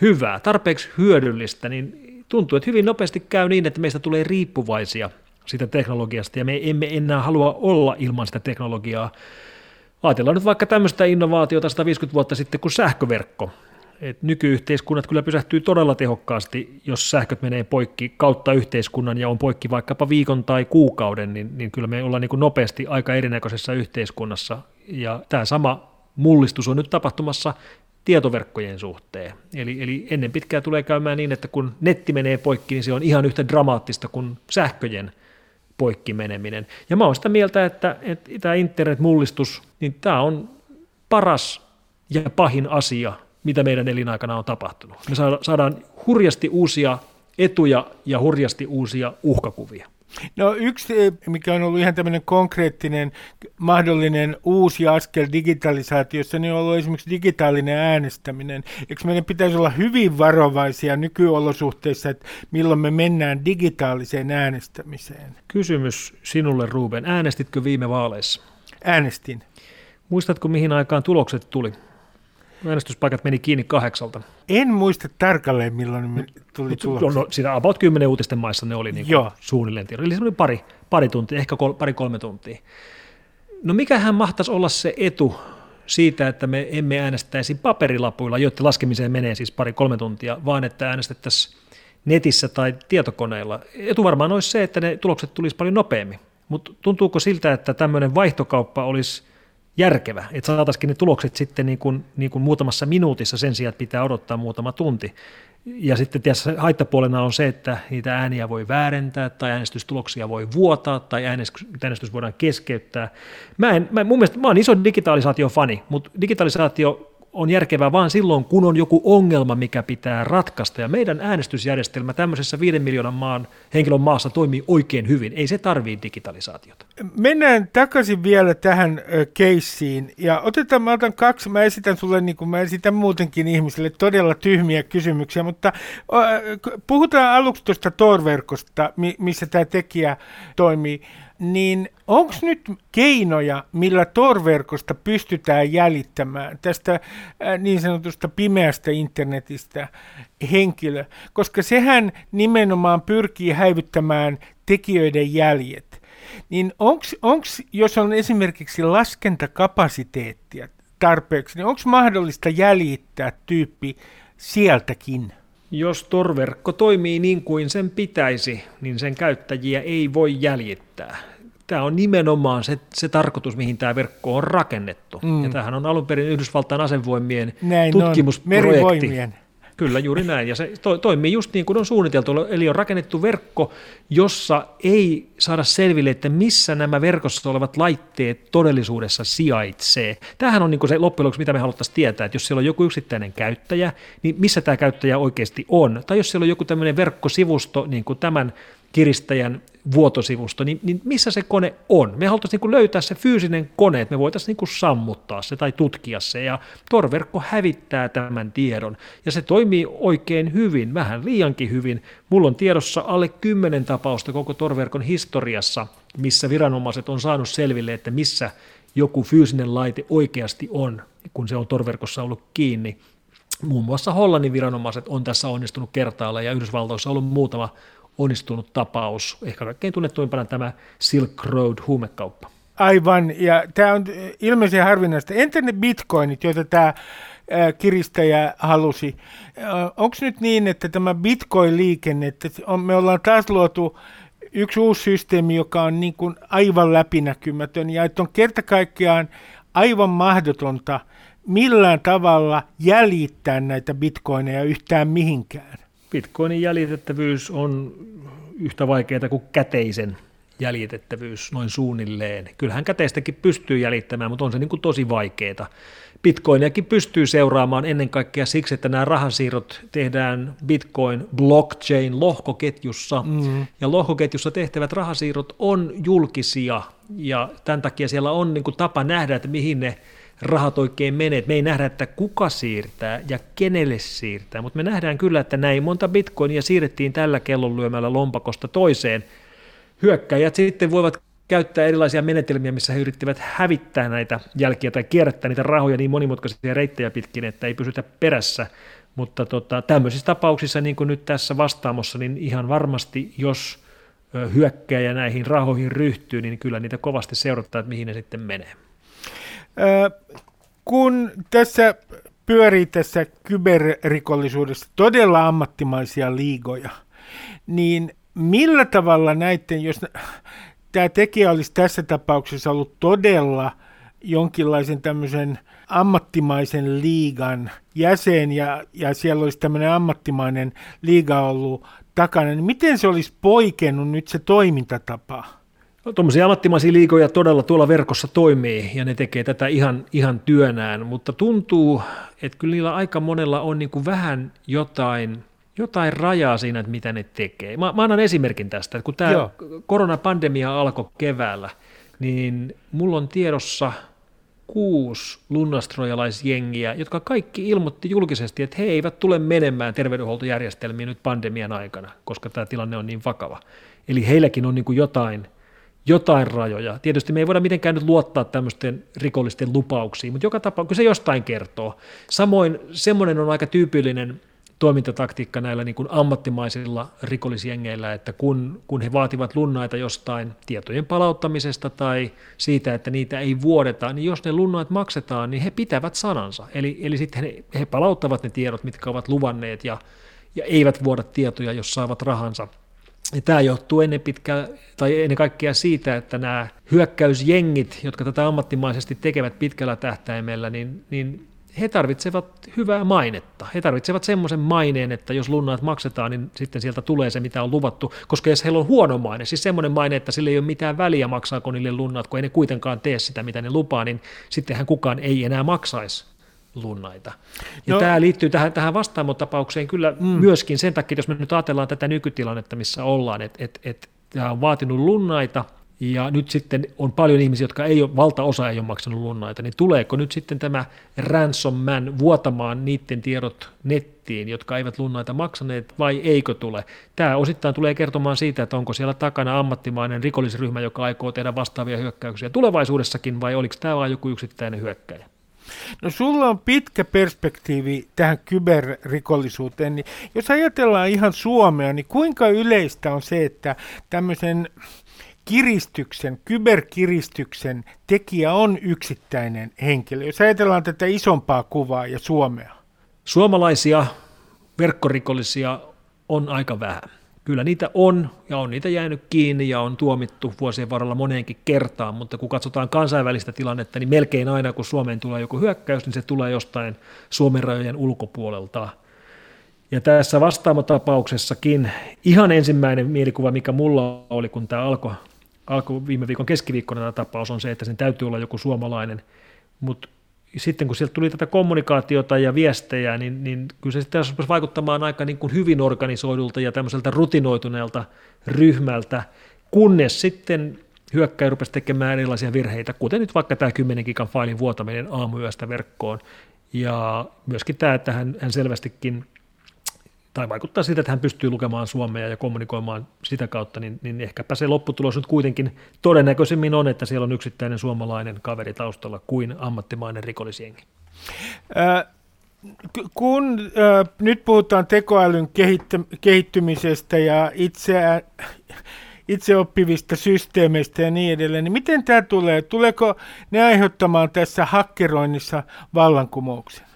[SPEAKER 5] hyvää, tarpeeksi hyödyllistä, niin tuntuu, että hyvin nopeasti käy niin, että meistä tulee riippuvaisia siitä teknologiasta ja me emme enää halua olla ilman sitä teknologiaa. Ajatellaan nyt vaikka tämmöistä innovaatiota 150 vuotta sitten kuin sähköverkko. Et nykyyhteiskunnat kyllä pysähtyy todella tehokkaasti, jos sähköt menee poikki kautta yhteiskunnan ja on poikki vaikkapa viikon tai kuukauden, niin, niin kyllä me ollaan niin kuin nopeasti aika erinäköisessä yhteiskunnassa. Ja tämä sama mullistus on nyt tapahtumassa tietoverkkojen suhteen. Eli, eli ennen pitkää tulee käymään niin, että kun netti menee poikki, niin se on ihan yhtä dramaattista kuin sähköjen poikki meneminen. Ja mä oon sitä mieltä, että, että tämä internetmullistus, niin tämä on paras ja pahin asia, mitä meidän elinaikana on tapahtunut. Me saadaan hurjasti uusia etuja ja hurjasti uusia uhkakuvia.
[SPEAKER 3] No yksi, eh, mikä on ollut ihan tämmöinen konkreettinen mahdollinen uusi askel digitalisaatiossa, niin on ollut esimerkiksi digitaalinen äänestäminen. Eikö meidän pitäisi olla hyvin varovaisia nykyolosuhteissa, että milloin me mennään digitaaliseen äänestämiseen?
[SPEAKER 5] Kysymys sinulle, Ruben. Äänestitkö viime vaaleissa?
[SPEAKER 3] Äänestin.
[SPEAKER 5] Muistatko, mihin aikaan tulokset tuli? Äänestyspaikat meni kiinni kahdeksalta.
[SPEAKER 3] En muista tarkalleen, milloin me tuli tulokset.
[SPEAKER 5] No, siinä about kymmenen uutisten maissa ne oli niin kuin suunnilleen. Eli se oli pari, pari tuntia, ehkä kol, pari-kolme tuntia. No mikähän mahtaisi olla se etu siitä, että me emme äänestäisi paperilapuilla, joiden laskemiseen menee siis pari-kolme tuntia, vaan että äänestettäisiin netissä tai tietokoneilla. Etu varmaan olisi se, että ne tulokset tulisi paljon nopeammin. Mutta tuntuuko siltä, että tämmöinen vaihtokauppa olisi – järkevä, että saataisiin ne tulokset sitten niin kuin, niin kuin muutamassa minuutissa sen sijaan, että pitää odottaa muutama tunti. Ja sitten tietysti haittapuolena on se, että niitä ääniä voi väärentää tai äänestystuloksia voi vuotaa tai äänestys voidaan keskeyttää. Mä en, mä, mun mielestä mä oon iso digitalisaatiofani, mutta digitalisaatio on järkevää vain silloin, kun on joku ongelma, mikä pitää ratkaista. Ja meidän äänestysjärjestelmä tämmöisessä viiden miljoonan maan henkilön maassa toimii oikein hyvin. Ei se tarvii digitalisaatiota.
[SPEAKER 3] Mennään takaisin vielä tähän keissiin. Ja otetaan, mä otan kaksi, mä esitän sulle, niin kuin mä esitän muutenkin ihmisille, todella tyhmiä kysymyksiä, mutta puhutaan aluksi tuosta Tor-verkosta, missä tämä tekijä toimii niin onko nyt keinoja, millä torverkosta pystytään jäljittämään tästä äh, niin sanotusta pimeästä internetistä henkilö, koska sehän nimenomaan pyrkii häivyttämään tekijöiden jäljet. Niin onko, jos on esimerkiksi laskentakapasiteettia tarpeeksi, niin onko mahdollista jäljittää tyyppi sieltäkin?
[SPEAKER 5] Jos torverkko toimii niin kuin sen pitäisi, niin sen käyttäjiä ei voi jäljittää. Tämä on nimenomaan se, se tarkoitus, mihin tämä verkko on rakennettu. Mm. Ja tämähän on alun perin Yhdysvaltain asevoimien Näin tutkimusprojekti. On, Kyllä, juuri näin. Ja se to, toimii just niin kuin on suunniteltu. Eli on rakennettu verkko, jossa ei saada selville, että missä nämä verkossa olevat laitteet todellisuudessa sijaitsee. Tämähän on niin kuin se loppujen lopuksi, mitä me haluttaisiin tietää, että jos siellä on joku yksittäinen käyttäjä, niin missä tämä käyttäjä oikeasti on. Tai jos siellä on joku tämmöinen verkkosivusto, niin kuin tämän kiristäjän vuotosivusto, niin, niin missä se kone on? Me haluttaisiin niin löytää se fyysinen kone, että me voitaisiin niin sammuttaa se tai tutkia se, ja Tor-verkko hävittää tämän tiedon, ja se toimii oikein hyvin, vähän liiankin hyvin. Mulla on tiedossa alle kymmenen tapausta koko Tor-verkon historiassa, missä viranomaiset on saanut selville, että missä joku fyysinen laite oikeasti on, kun se on Tor-verkossa ollut kiinni. Muun muassa Hollannin viranomaiset on tässä onnistunut kertaalla, ja Yhdysvaltoissa on ollut muutama onnistunut tapaus, ehkä kaikkein tunnetuimpana tämä Silk Road huumekauppa.
[SPEAKER 3] Aivan, ja tämä on ilmeisen harvinaista. Entä ne bitcoinit, joita tämä kiristäjä halusi? Onko nyt niin, että tämä bitcoin-liikenne, että me ollaan taas luotu yksi uusi systeemi, joka on niin kuin aivan läpinäkymätön, ja että on kerta kaikkiaan aivan mahdotonta millään tavalla jäljittää näitä bitcoineja yhtään mihinkään.
[SPEAKER 5] Bitcoinin jäljitettävyys on yhtä vaikeaa kuin käteisen jäljitettävyys noin suunnilleen. Kyllähän käteistäkin pystyy jäljittämään, mutta on se niin kuin tosi vaikeaa. Bitcoiniakin pystyy seuraamaan ennen kaikkea siksi, että nämä rahansiirrot tehdään Bitcoin blockchain lohkoketjussa, mm. ja lohkoketjussa tehtävät rahansiirrot on julkisia, ja tämän takia siellä on niin kuin tapa nähdä, että mihin ne rahat oikein menee. Me ei nähdä, että kuka siirtää ja kenelle siirtää, mutta me nähdään kyllä, että näin monta bitcoinia siirrettiin tällä kellonlyömällä lompakosta toiseen. Hyökkäjät sitten voivat käyttää erilaisia menetelmiä, missä he yrittivät hävittää näitä jälkiä tai kierrättää niitä rahoja niin monimutkaisia reittejä pitkin, että ei pysytä perässä. Mutta tota, tämmöisissä tapauksissa, niin kuin nyt tässä vastaamossa, niin ihan varmasti, jos hyökkäjä näihin rahoihin ryhtyy, niin kyllä niitä kovasti seurataan, että mihin ne sitten menee.
[SPEAKER 3] Kun tässä pyörii tässä kyberrikollisuudessa todella ammattimaisia liigoja, niin millä tavalla näiden, jos tämä tekijä olisi tässä tapauksessa ollut todella jonkinlaisen tämmöisen ammattimaisen liigan jäsen ja, ja siellä olisi tämmöinen ammattimainen liiga ollut takana, niin miten se olisi poikennut nyt se toimintatapa?
[SPEAKER 5] No, Tuommoisia ammattimaisia liigoja todella tuolla verkossa toimii ja ne tekee tätä ihan, ihan työnään, mutta tuntuu, että kyllä niillä aika monella on niin kuin vähän jotain – jotain rajaa siinä, että mitä ne tekee. Mä, mä annan esimerkin tästä, että kun tämä Joo. koronapandemia alkoi keväällä, niin mulla on tiedossa kuusi lunnastrojalaisjengiä, jotka kaikki ilmoitti julkisesti, että he eivät tule menemään terveydenhuoltojärjestelmiin nyt pandemian aikana, koska tämä tilanne on niin vakava. Eli heilläkin on niin kuin jotain, jotain rajoja. Tietysti me ei voida mitenkään nyt luottaa tämmöisten rikollisten lupauksiin, mutta joka tapauksessa se jostain kertoo. Samoin semmoinen on aika tyypillinen toimintataktiikka näillä niin kuin ammattimaisilla rikollisjengeillä, että kun, kun he vaativat lunnaita jostain tietojen palauttamisesta tai siitä, että niitä ei vuodeta, niin jos ne lunnait maksetaan, niin he pitävät sanansa. Eli, eli sitten he, he palauttavat ne tiedot, mitkä ovat luvanneet ja, ja eivät vuoda tietoja, jos saavat rahansa. Ja tämä johtuu ennen, pitkä, tai ennen kaikkea siitä, että nämä hyökkäysjengit, jotka tätä ammattimaisesti tekevät pitkällä tähtäimellä, niin, niin he tarvitsevat hyvää mainetta. He tarvitsevat semmoisen maineen, että jos lunnaat maksetaan, niin sitten sieltä tulee se, mitä on luvattu. Koska jos heillä on huono maine, siis semmoinen maine, että sille ei ole mitään väliä maksaako niille lunnaat, kun ei ne kuitenkaan tee sitä, mitä ne lupaa, niin sittenhän kukaan ei enää maksaisi lunnaita. Ja no. tämä liittyy tähän, tähän vastaamotapaukseen kyllä mm. myöskin sen takia, jos me nyt ajatellaan tätä nykytilannetta, missä ollaan, että et, et, tämä on vaatinut lunnaita – ja nyt sitten on paljon ihmisiä, jotka ei ole, valtaosa ei ole maksanut lunnaita, niin tuleeko nyt sitten tämä ransom man vuotamaan niiden tiedot nettiin, jotka eivät lunnaita maksaneet, vai eikö tule? Tämä osittain tulee kertomaan siitä, että onko siellä takana ammattimainen rikollisryhmä, joka aikoo tehdä vastaavia hyökkäyksiä tulevaisuudessakin, vai oliko tämä vain joku yksittäinen hyökkäjä?
[SPEAKER 3] No sulla on pitkä perspektiivi tähän kyberrikollisuuteen, niin jos ajatellaan ihan Suomea, niin kuinka yleistä on se, että tämmöisen kiristyksen, kyberkiristyksen tekijä on yksittäinen henkilö. Jos ajatellaan tätä isompaa kuvaa ja Suomea.
[SPEAKER 5] Suomalaisia verkkorikollisia on aika vähän. Kyllä niitä on, ja on niitä jäänyt kiinni ja on tuomittu vuosien varrella moneenkin kertaan, mutta kun katsotaan kansainvälistä tilannetta, niin melkein aina kun Suomeen tulee joku hyökkäys, niin se tulee jostain Suomen rajojen ulkopuolelta. Ja tässä vastaamotapauksessakin ihan ensimmäinen mielikuva, mikä mulla oli, kun tämä alkoi alkoi viime viikon keskiviikkona tämä tapaus on se, että sen täytyy olla joku suomalainen, mutta sitten kun sieltä tuli tätä kommunikaatiota ja viestejä, niin, niin kyllä se sitten rupesi vaikuttamaan aika niin kuin hyvin organisoidulta ja tämmöiseltä rutinoituneelta ryhmältä, kunnes sitten hyökkäjä rupesi tekemään erilaisia virheitä, kuten nyt vaikka tämä 10 gigan failin vuotaminen aamuyöstä verkkoon, ja myöskin tämä, että hän, hän selvästikin tai vaikuttaa siltä, että hän pystyy lukemaan suomea ja kommunikoimaan sitä kautta, niin, niin ehkäpä se lopputulos nyt kuitenkin todennäköisemmin on, että siellä on yksittäinen suomalainen kaveri taustalla kuin ammattimainen rikollisjengi.
[SPEAKER 3] Äh, kun äh, nyt puhutaan tekoälyn kehittymisestä ja itse, itseoppivista systeemeistä ja niin edelleen, niin miten tämä tulee? Tuleeko ne aiheuttamaan tässä hakkeroinnissa vallankumouksen?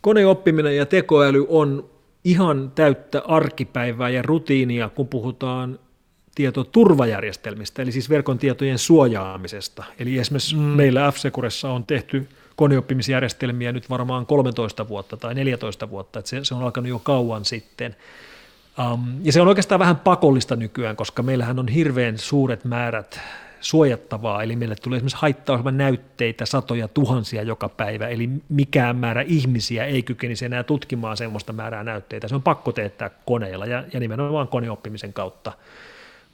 [SPEAKER 5] Koneoppiminen ja tekoäly on ihan täyttä arkipäivää ja rutiinia, kun puhutaan tietoturvajärjestelmistä, eli siis verkon tietojen suojaamisesta. Eli esimerkiksi mm. meillä f on tehty koneoppimisjärjestelmiä nyt varmaan 13 vuotta tai 14 vuotta, että se, se on alkanut jo kauan sitten. Um, ja se on oikeastaan vähän pakollista nykyään, koska meillähän on hirveän suuret määrät suojattavaa, eli meille tulee esimerkiksi haittaohjelman näytteitä satoja tuhansia joka päivä, eli mikään määrä ihmisiä ei kykenisi enää tutkimaan sellaista määrää näytteitä. Se on pakko teettää koneilla ja, ja nimenomaan koneoppimisen kautta.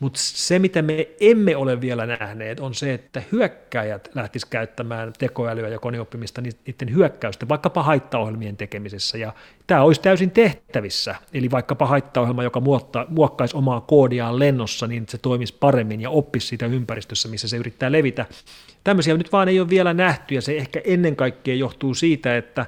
[SPEAKER 5] Mutta se, mitä me emme ole vielä nähneet, on se, että hyökkäjät lähtisivät käyttämään tekoälyä ja koneoppimista niiden hyökkäysten, vaikkapa haittaohjelmien tekemisessä. Ja tämä olisi täysin tehtävissä. Eli vaikkapa haittaohjelma, joka muokkaisi omaa koodiaan lennossa, niin se toimisi paremmin ja oppisi siitä ympäristössä, missä se yrittää levitä. Tämmöisiä nyt vaan ei ole vielä nähty, ja se ehkä ennen kaikkea johtuu siitä, että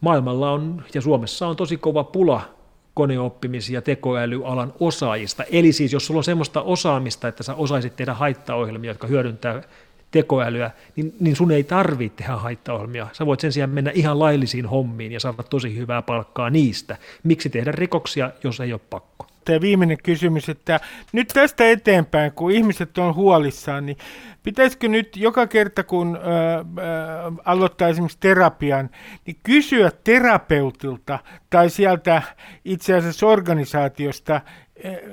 [SPEAKER 5] maailmalla on ja Suomessa on tosi kova pula koneoppimis- ja tekoälyalan osaajista. Eli siis jos sulla on semmoista osaamista, että sä osaisit tehdä haittaohjelmia, jotka hyödyntää tekoälyä, niin, niin sun ei tarvitse tehdä haittaohjelmia. Sä voit sen sijaan mennä ihan laillisiin hommiin ja saada tosi hyvää palkkaa niistä. Miksi tehdä rikoksia, jos ei ole pakko?
[SPEAKER 3] Tämä viimeinen kysymys, että nyt tästä eteenpäin, kun ihmiset on huolissaan, niin pitäisikö nyt joka kerta, kun ää, ää, aloittaa esimerkiksi terapian, niin kysyä terapeutilta tai sieltä itse asiassa organisaatiosta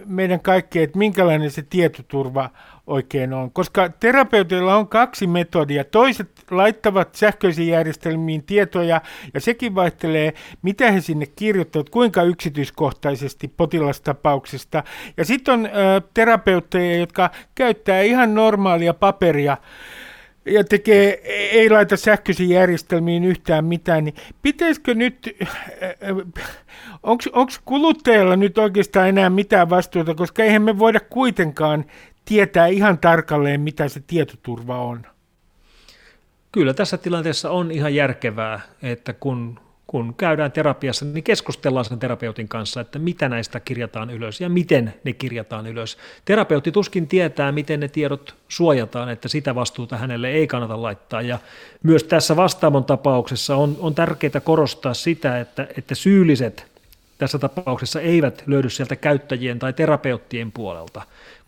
[SPEAKER 3] meidän kaikkeen, että minkälainen se tietoturva oikein on. Koska terapeuteilla on kaksi metodia. Toiset laittavat sähköisiin järjestelmiin tietoja, ja sekin vaihtelee, mitä he sinne kirjoittavat, kuinka yksityiskohtaisesti potilastapauksesta. Ja sitten on ö, terapeutteja, jotka käyttää ihan normaalia paperia, ja tekee, ei laita sähköisiin järjestelmiin yhtään mitään, niin pitäisikö nyt, onko kuluttajalla nyt oikeastaan enää mitään vastuuta, koska eihän me voida kuitenkaan tietää ihan tarkalleen, mitä se tietoturva on.
[SPEAKER 5] Kyllä tässä tilanteessa on ihan järkevää, että kun, kun käydään terapiassa, niin keskustellaan sen terapeutin kanssa, että mitä näistä kirjataan ylös ja miten ne kirjataan ylös. Terapeutti tuskin tietää, miten ne tiedot suojataan, että sitä vastuuta hänelle ei kannata laittaa. Ja myös tässä vastaamon tapauksessa on, on tärkeää korostaa sitä, että, että syylliset tässä tapauksessa eivät löydy sieltä käyttäjien tai terapeuttien puolelta.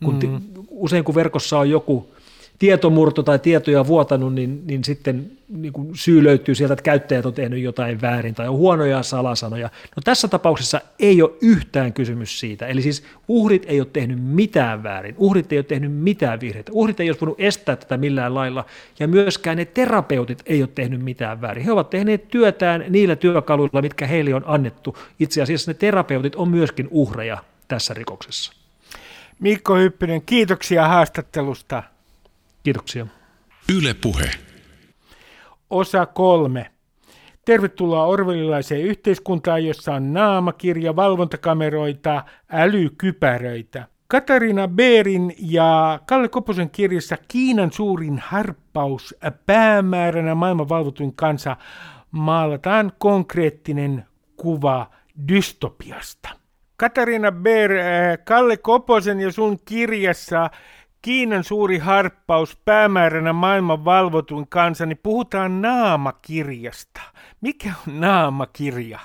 [SPEAKER 5] Kun mm. usein kun verkossa on joku tietomurto tai tietoja vuotanut, niin, niin sitten niin kuin syy löytyy sieltä, että käyttäjät on tehnyt jotain väärin tai on huonoja salasanoja. No tässä tapauksessa ei ole yhtään kysymys siitä. Eli siis uhrit ei ole tehnyt mitään väärin, uhrit ei ole tehnyt mitään virheitä, uhrit ei ole voinut estää tätä millään lailla, ja myöskään ne terapeutit ei ole tehnyt mitään väärin. He ovat tehneet työtään niillä työkaluilla, mitkä heille on annettu. Itse asiassa ne terapeutit on myöskin uhreja tässä rikoksessa.
[SPEAKER 3] Mikko Hyppinen, kiitoksia haastattelusta.
[SPEAKER 5] Kiitoksia.
[SPEAKER 2] Yle Puhe.
[SPEAKER 3] Osa kolme. Tervetuloa orvelilaiseen yhteiskuntaan, jossa on naamakirja, valvontakameroita, älykypäröitä. Katarina Beerin ja Kalle Koposen kirjassa Kiinan suurin harppaus päämääränä maailman valvotuin kansa maalataan konkreettinen kuva dystopiasta. Katarina Beer, äh, Kalle Koposen ja sun kirjassa Kiinan suuri harppaus päämääränä maailman valvotuin kansa, niin puhutaan naamakirjasta. Mikä on naamakirja?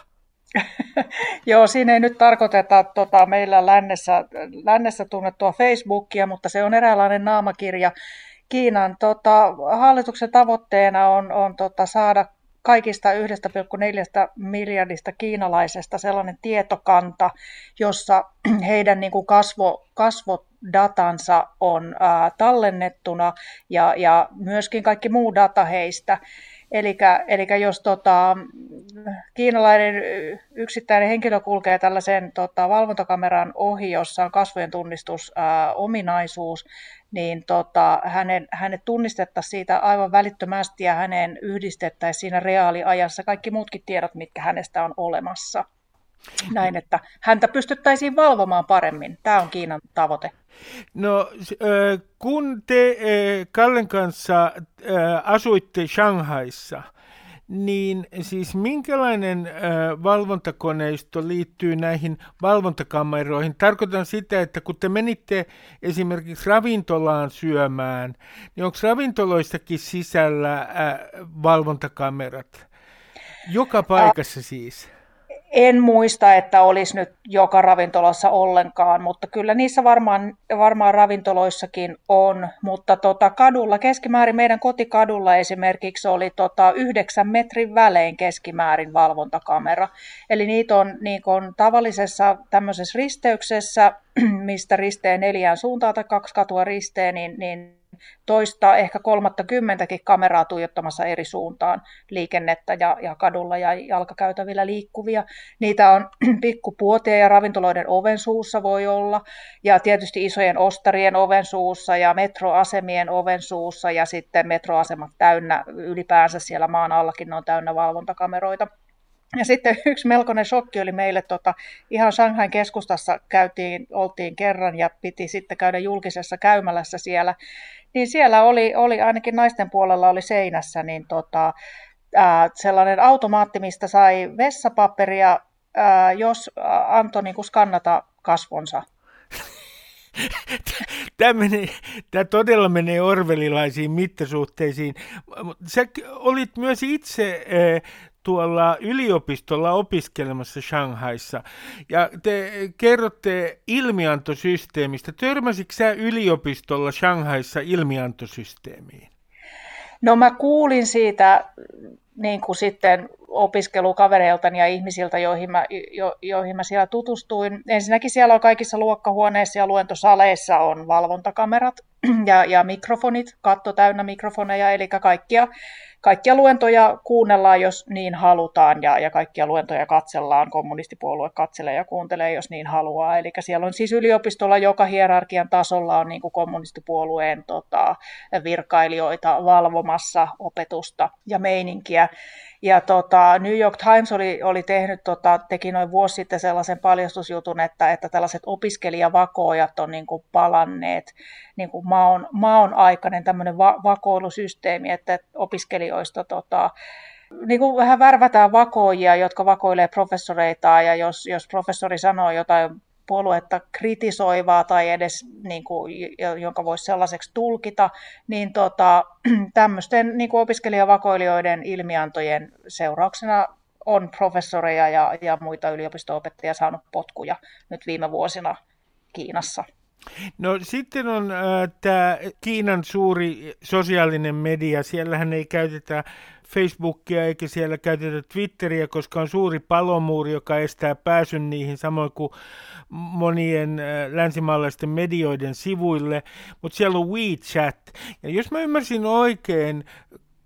[SPEAKER 6] Joo, siinä ei nyt tarkoiteta tota, meillä lännessä, lännessä tunnettua Facebookia, mutta se on eräänlainen naamakirja. Kiinan tota, hallituksen tavoitteena on, on tota, saada kaikista 1,4 miljardista kiinalaisesta sellainen tietokanta, jossa heidän niin kuin kasvo, kasvodatansa on ää, tallennettuna ja, ja myöskin kaikki muu data heistä. Eli jos tota, kiinalainen yksittäinen henkilö kulkee tällaisen tota, valvontakameran ohi, jossa on kasvojen tunnistusominaisuus, niin tota, hänen, hänet tunnistettaisiin siitä aivan välittömästi ja häneen yhdistettäisiin siinä reaaliajassa kaikki muutkin tiedot, mitkä hänestä on olemassa. Näin, että häntä pystyttäisiin valvomaan paremmin. Tämä on Kiinan tavoite.
[SPEAKER 3] No, kun te Kallen kanssa asuitte Shanghaissa, niin siis minkälainen valvontakoneisto liittyy näihin valvontakameroihin? Tarkoitan sitä, että kun te menitte esimerkiksi ravintolaan syömään, niin onko ravintoloissakin sisällä valvontakamerat? Joka paikassa siis.
[SPEAKER 6] En muista, että olisi nyt joka ravintolassa ollenkaan, mutta kyllä niissä varmaan, varmaan ravintoloissakin on. Mutta tota, kadulla, keskimäärin meidän kotikadulla esimerkiksi oli tota, yhdeksän metrin välein keskimäärin valvontakamera. Eli niitä on, niin on tavallisessa tämmöisessä risteyksessä, mistä risteen neljään suuntaan tai kaksi katua risteen, niin, niin toista, ehkä kolmatta kymmentäkin kameraa tuijottamassa eri suuntaan liikennettä ja, ja kadulla ja jalkakäytävillä liikkuvia. Niitä on pikkupuotia ja ravintoloiden oven suussa voi olla ja tietysti isojen ostarien oven suussa ja metroasemien oven suussa ja sitten metroasemat täynnä ylipäänsä siellä maan allakin ne on täynnä valvontakameroita. Ja sitten yksi melkoinen shokki oli meille, tota, ihan Shanghain keskustassa käytiin, oltiin kerran ja piti sitten käydä julkisessa käymälässä siellä, niin siellä oli, oli ainakin naisten puolella oli seinässä niin tota, ää, sellainen automaatti, mistä sai vessapaperia, ää, jos antoi niin skannata kasvonsa.
[SPEAKER 3] Tämä, menee, tämä todella menee orvelilaisiin mittasuhteisiin. Sä olit myös itse tuolla yliopistolla opiskelemassa Shanghaissa. Ja te kerrotte ilmiantosysteemistä. Törmäsitkö sä yliopistolla Shanghaissa ilmiantosysteemiin?
[SPEAKER 6] No mä kuulin siitä niin kuin sitten opiskelukavereiltani ja ihmisiltä, joihin mä, jo, joihin mä siellä tutustuin. Ensinnäkin siellä on kaikissa luokkahuoneissa ja luentosaleissa on valvontakamerat ja, ja mikrofonit, katto täynnä mikrofoneja, eli kaikkia kaikkia luentoja kuunnellaan, jos niin halutaan, ja, ja kaikkia luentoja katsellaan, kommunistipuolue katselee ja kuuntelee, jos niin haluaa. Eli siellä on siis yliopistolla joka hierarkian tasolla on niin kuin kommunistipuolueen tota, virkailijoita valvomassa opetusta ja meininkiä. Ja tota, New York Times oli, oli tehnyt, tota, teki noin vuosi sitten sellaisen paljastusjutun, että, että tällaiset opiskelijavakoojat on niin kuin palanneet niin kuin maon, maon aikainen tämmöinen va- vakoilusysteemi, että opiskelijoista tota, niin kuin vähän värvätään vakoojia, jotka vakoilee professoreita, ja jos, jos professori sanoo jotain puoluetta kritisoivaa tai edes niin kuin, jonka voisi sellaiseksi tulkita, niin tota, tämmöisten niin kuin opiskelijavakoilijoiden ilmiantojen seurauksena on professoreja ja, ja muita yliopisto-opettajia saanut potkuja nyt viime vuosina Kiinassa.
[SPEAKER 3] No sitten on äh, tämä Kiinan suuri sosiaalinen media. Siellähän ei käytetä Facebookia eikä siellä käytetä Twitteriä, koska on suuri palomuuri, joka estää pääsyn niihin, samoin kuin monien äh, länsimaalaisten medioiden sivuille. Mutta siellä on WeChat. Ja jos mä ymmärsin oikein,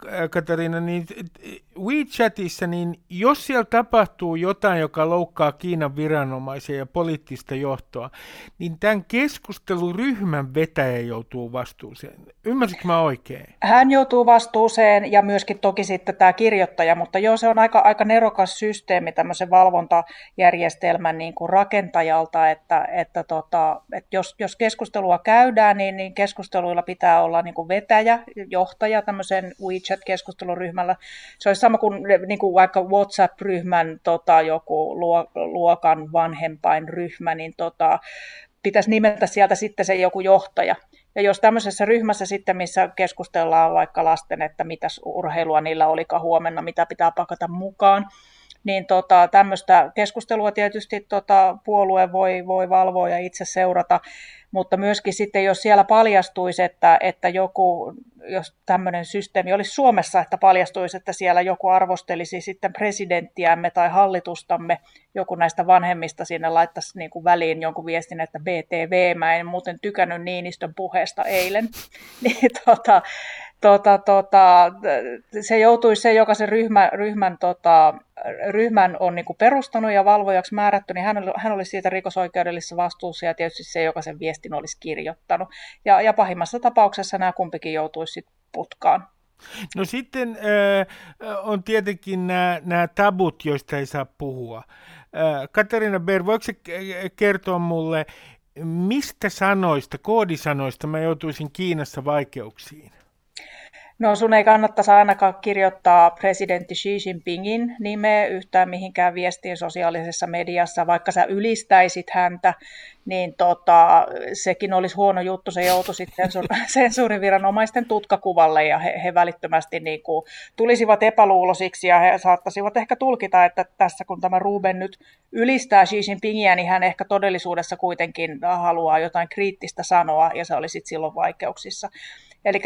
[SPEAKER 3] Äh, Katariina, niin WeChatissa, niin jos siellä tapahtuu jotain, joka loukkaa Kiinan viranomaisia ja poliittista johtoa, niin tämän keskusteluryhmän vetäjä joutuu vastuuseen. Ymmärsitkö mä oikein?
[SPEAKER 6] Hän joutuu vastuuseen ja myöskin toki sitten tämä kirjoittaja, mutta joo, se on aika, aika nerokas systeemi tämmöisen valvontajärjestelmän niin kuin rakentajalta, että, että, tota, että jos, jos keskustelua käydään, niin, niin keskusteluilla pitää olla niin kuin vetäjä, johtaja tämmöisen WeChat chat-keskusteluryhmällä. Se olisi sama kuin, niin kuin vaikka WhatsApp-ryhmän tota, joku luokan vanhempainryhmä, niin tota, pitäisi nimetä sieltä sitten se joku johtaja. Ja jos tämmöisessä ryhmässä sitten, missä keskustellaan vaikka lasten, että mitä urheilua niillä olikaan huomenna, mitä pitää pakata mukaan, niin tota, tämmöistä keskustelua tietysti tota, puolue voi, voi valvoa ja itse seurata, mutta myöskin sitten, jos siellä paljastuisi, että, että joku, jos tämmöinen systeemi olisi Suomessa, että paljastuisi, että siellä joku arvostelisi sitten presidenttiämme tai hallitustamme, joku näistä vanhemmista sinne laittaisi niin kuin väliin jonkun viestin, että BTV, mä en muuten tykännyt Niinistön puheesta eilen, niin tota, tota, tota, se joutuisi se, joka sen ryhmä, ryhmän, tota, ryhmän on niin kuin perustanut ja valvojaksi määrätty, niin hän, hän olisi siitä rikosoikeudellisessa vastuussa ja tietysti se, joka sen viestin olisi kirjoittanut. Ja, ja pahimmassa tapauksessa nämä kumpikin joutuisi putkaan.
[SPEAKER 3] No sitten äh, on tietenkin nämä, nämä tabut, joista ei saa puhua. Äh, Katarina Ber, voiko kertoa mulle, mistä sanoista, koodisanoista mä joutuisin Kiinassa vaikeuksiin?
[SPEAKER 6] No sun ei kannattaisi ainakaan kirjoittaa presidentti Xi Jinpingin nimeä yhtään mihinkään viestiin sosiaalisessa mediassa, vaikka sä ylistäisit häntä, niin tota, sekin olisi huono juttu, se joutui sitten sensuuriviranomaisten tutkakuvalle ja he, he välittömästi niin kuin tulisivat epäluulosiksi ja he saattaisivat ehkä tulkita, että tässä kun tämä Ruben nyt ylistää Xi Jinpingiä, niin hän ehkä todellisuudessa kuitenkin haluaa jotain kriittistä sanoa ja se olisi silloin vaikeuksissa. Eli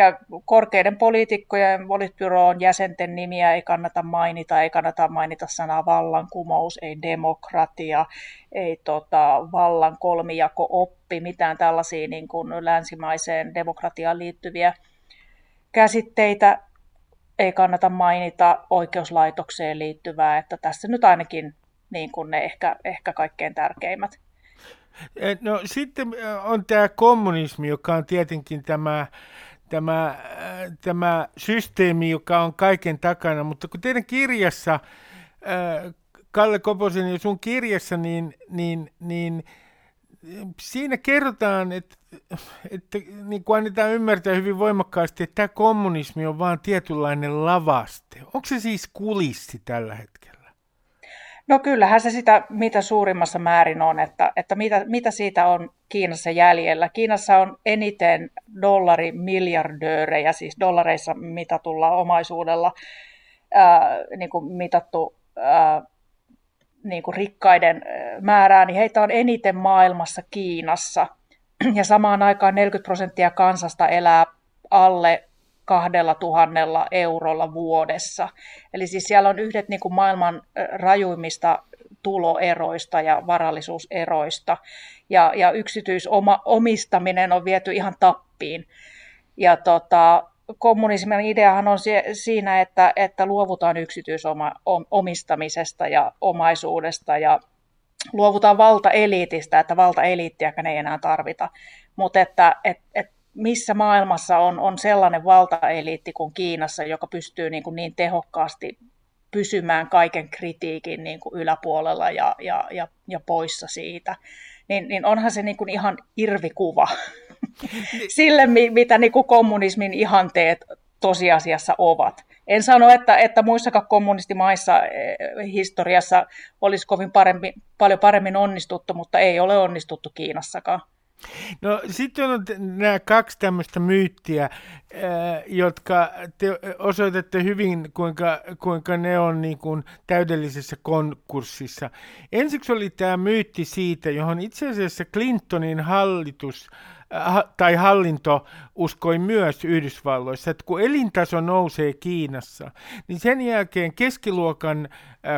[SPEAKER 6] korkeiden poliitikkojen politbyroon jäsenten nimiä ei kannata mainita, ei kannata mainita sanaa vallankumous, ei demokratia, ei tota, vallan kolmijako oppi, mitään tällaisia niin kuin länsimaiseen demokratiaan liittyviä käsitteitä ei kannata mainita oikeuslaitokseen liittyvää, että tässä nyt ainakin niin kuin ne ehkä, ehkä kaikkein tärkeimmät.
[SPEAKER 3] Eh, no sitten on tämä kommunismi, joka on tietenkin tämä tämä, äh, tämä systeemi, joka on kaiken takana, mutta kun teidän kirjassa, äh, Kalle Koposen ja sun kirjassa, niin, niin, niin siinä kerrotaan, että, että niin kuin annetaan ymmärtää hyvin voimakkaasti, että tämä kommunismi on vain tietynlainen lavaste. Onko se siis kulissi tällä hetkellä?
[SPEAKER 6] No kyllähän se sitä mitä suurimmassa määrin on, että, että mitä, mitä siitä on Kiinassa jäljellä. Kiinassa on eniten dollarimiljardöörejä, siis dollareissa mitatulla omaisuudella ää, niin kuin mitattu ää, niin kuin rikkaiden määrää, niin heitä on eniten maailmassa Kiinassa. Ja samaan aikaan 40 prosenttia kansasta elää alle kahdella tuhannella eurolla vuodessa. Eli siis siellä on yhdet niin kuin maailman rajuimmista tuloeroista ja varallisuuseroista. Ja, ja yksityisomistaminen on viety ihan tappiin. Ja tota, kommunismin ideahan on siinä, että, että luovutaan yksityisomistamisesta ja omaisuudesta ja luovutaan valtaeliitistä, että valtaeliittiäkään ei enää tarvita. Mutta että et, et missä maailmassa on, on sellainen valtaeliitti kuin Kiinassa, joka pystyy niin, kuin niin tehokkaasti pysymään kaiken kritiikin niin kuin yläpuolella ja, ja, ja, ja poissa siitä, niin, niin onhan se niin kuin ihan irvikuva sille, mitä niin kuin kommunismin ihanteet tosiasiassa ovat. En sano, että, että muissakaan kommunistimaissa eh, historiassa olisi kovin parempi, paljon paremmin onnistuttu, mutta ei ole onnistuttu Kiinassakaan.
[SPEAKER 3] No sitten on nämä kaksi tämmöistä myyttiä, jotka te osoitatte hyvin, kuinka, kuinka ne on niin kuin täydellisessä konkurssissa. Ensiksi oli tämä myytti siitä, johon itse asiassa Clintonin hallitus tai hallinto uskoi myös Yhdysvalloissa, että kun elintaso nousee Kiinassa, niin sen jälkeen keskiluokan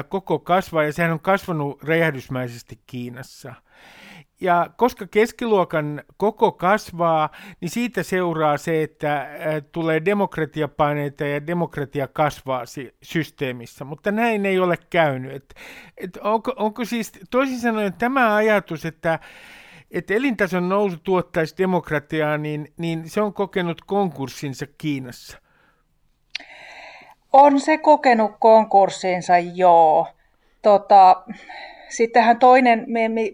[SPEAKER 3] koko kasvaa, ja sehän on kasvanut räjähdysmäisesti Kiinassa – ja koska keskiluokan koko kasvaa, niin siitä seuraa se, että äh, tulee demokratiapaineita ja demokratia kasvaa systeemissä, mutta näin ei ole käynyt. Et, et onko, onko siis toisin sanoen tämä ajatus, että että elintason nousu tuottaisi demokratiaa, niin, niin se on kokenut konkurssinsa Kiinassa.
[SPEAKER 6] On se kokenut konkurssinsa, joo. Tota, Sittenhän toinen,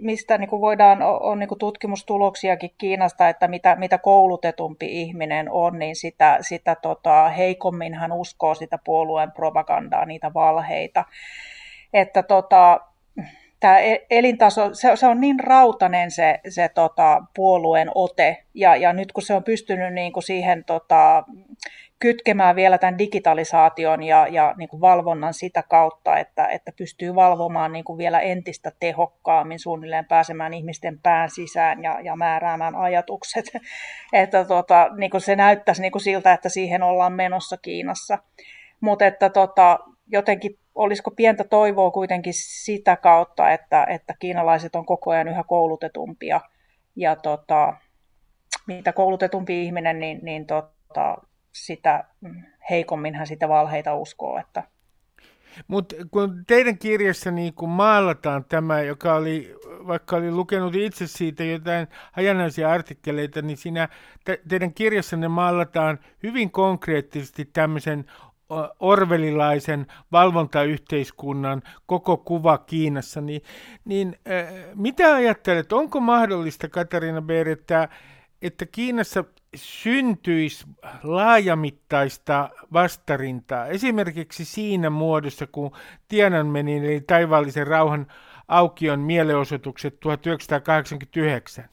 [SPEAKER 6] mistä niin kuin voidaan, on niin kuin tutkimustuloksiakin Kiinasta, että mitä, mitä koulutetumpi ihminen on, niin sitä, sitä tota, heikommin hän uskoo sitä puolueen propagandaa, niitä valheita. Että tota, tämä e-, elintaso, se, se on niin rautanen se, se tota, puolueen ote, ja, ja nyt kun se on pystynyt niin kuin siihen tota, kytkemään vielä tämän digitalisaation ja, ja niin kuin valvonnan sitä kautta, että, että pystyy valvomaan niin kuin vielä entistä tehokkaammin suunnilleen pääsemään ihmisten pään sisään ja, ja määräämään ajatukset. että tota, niin kuin se näyttäisi niin kuin siltä, että siihen ollaan menossa Kiinassa. Mutta että tota, jotenkin olisiko pientä toivoa kuitenkin sitä kautta, että, että kiinalaiset on koko ajan yhä koulutetumpia ja tota, mitä koulutetumpi ihminen, niin, niin tota, sitä heikommin hän sitä valheita uskoo. Että...
[SPEAKER 3] Mutta kun teidän kirjassa niin kun maalataan tämä, joka oli, vaikka oli lukenut itse siitä jotain hajanaisia artikkeleita, niin siinä te, teidän kirjassanne maalataan hyvin konkreettisesti tämmöisen orvelilaisen valvontayhteiskunnan koko kuva Kiinassa, niin, niin äh, mitä ajattelet, onko mahdollista, Katarina Beer, että, että Kiinassa syntyisi laajamittaista vastarintaa, esimerkiksi siinä muodossa, kun Tiananmenin eli taivaallisen rauhan aukion mielenosoitukset 1989?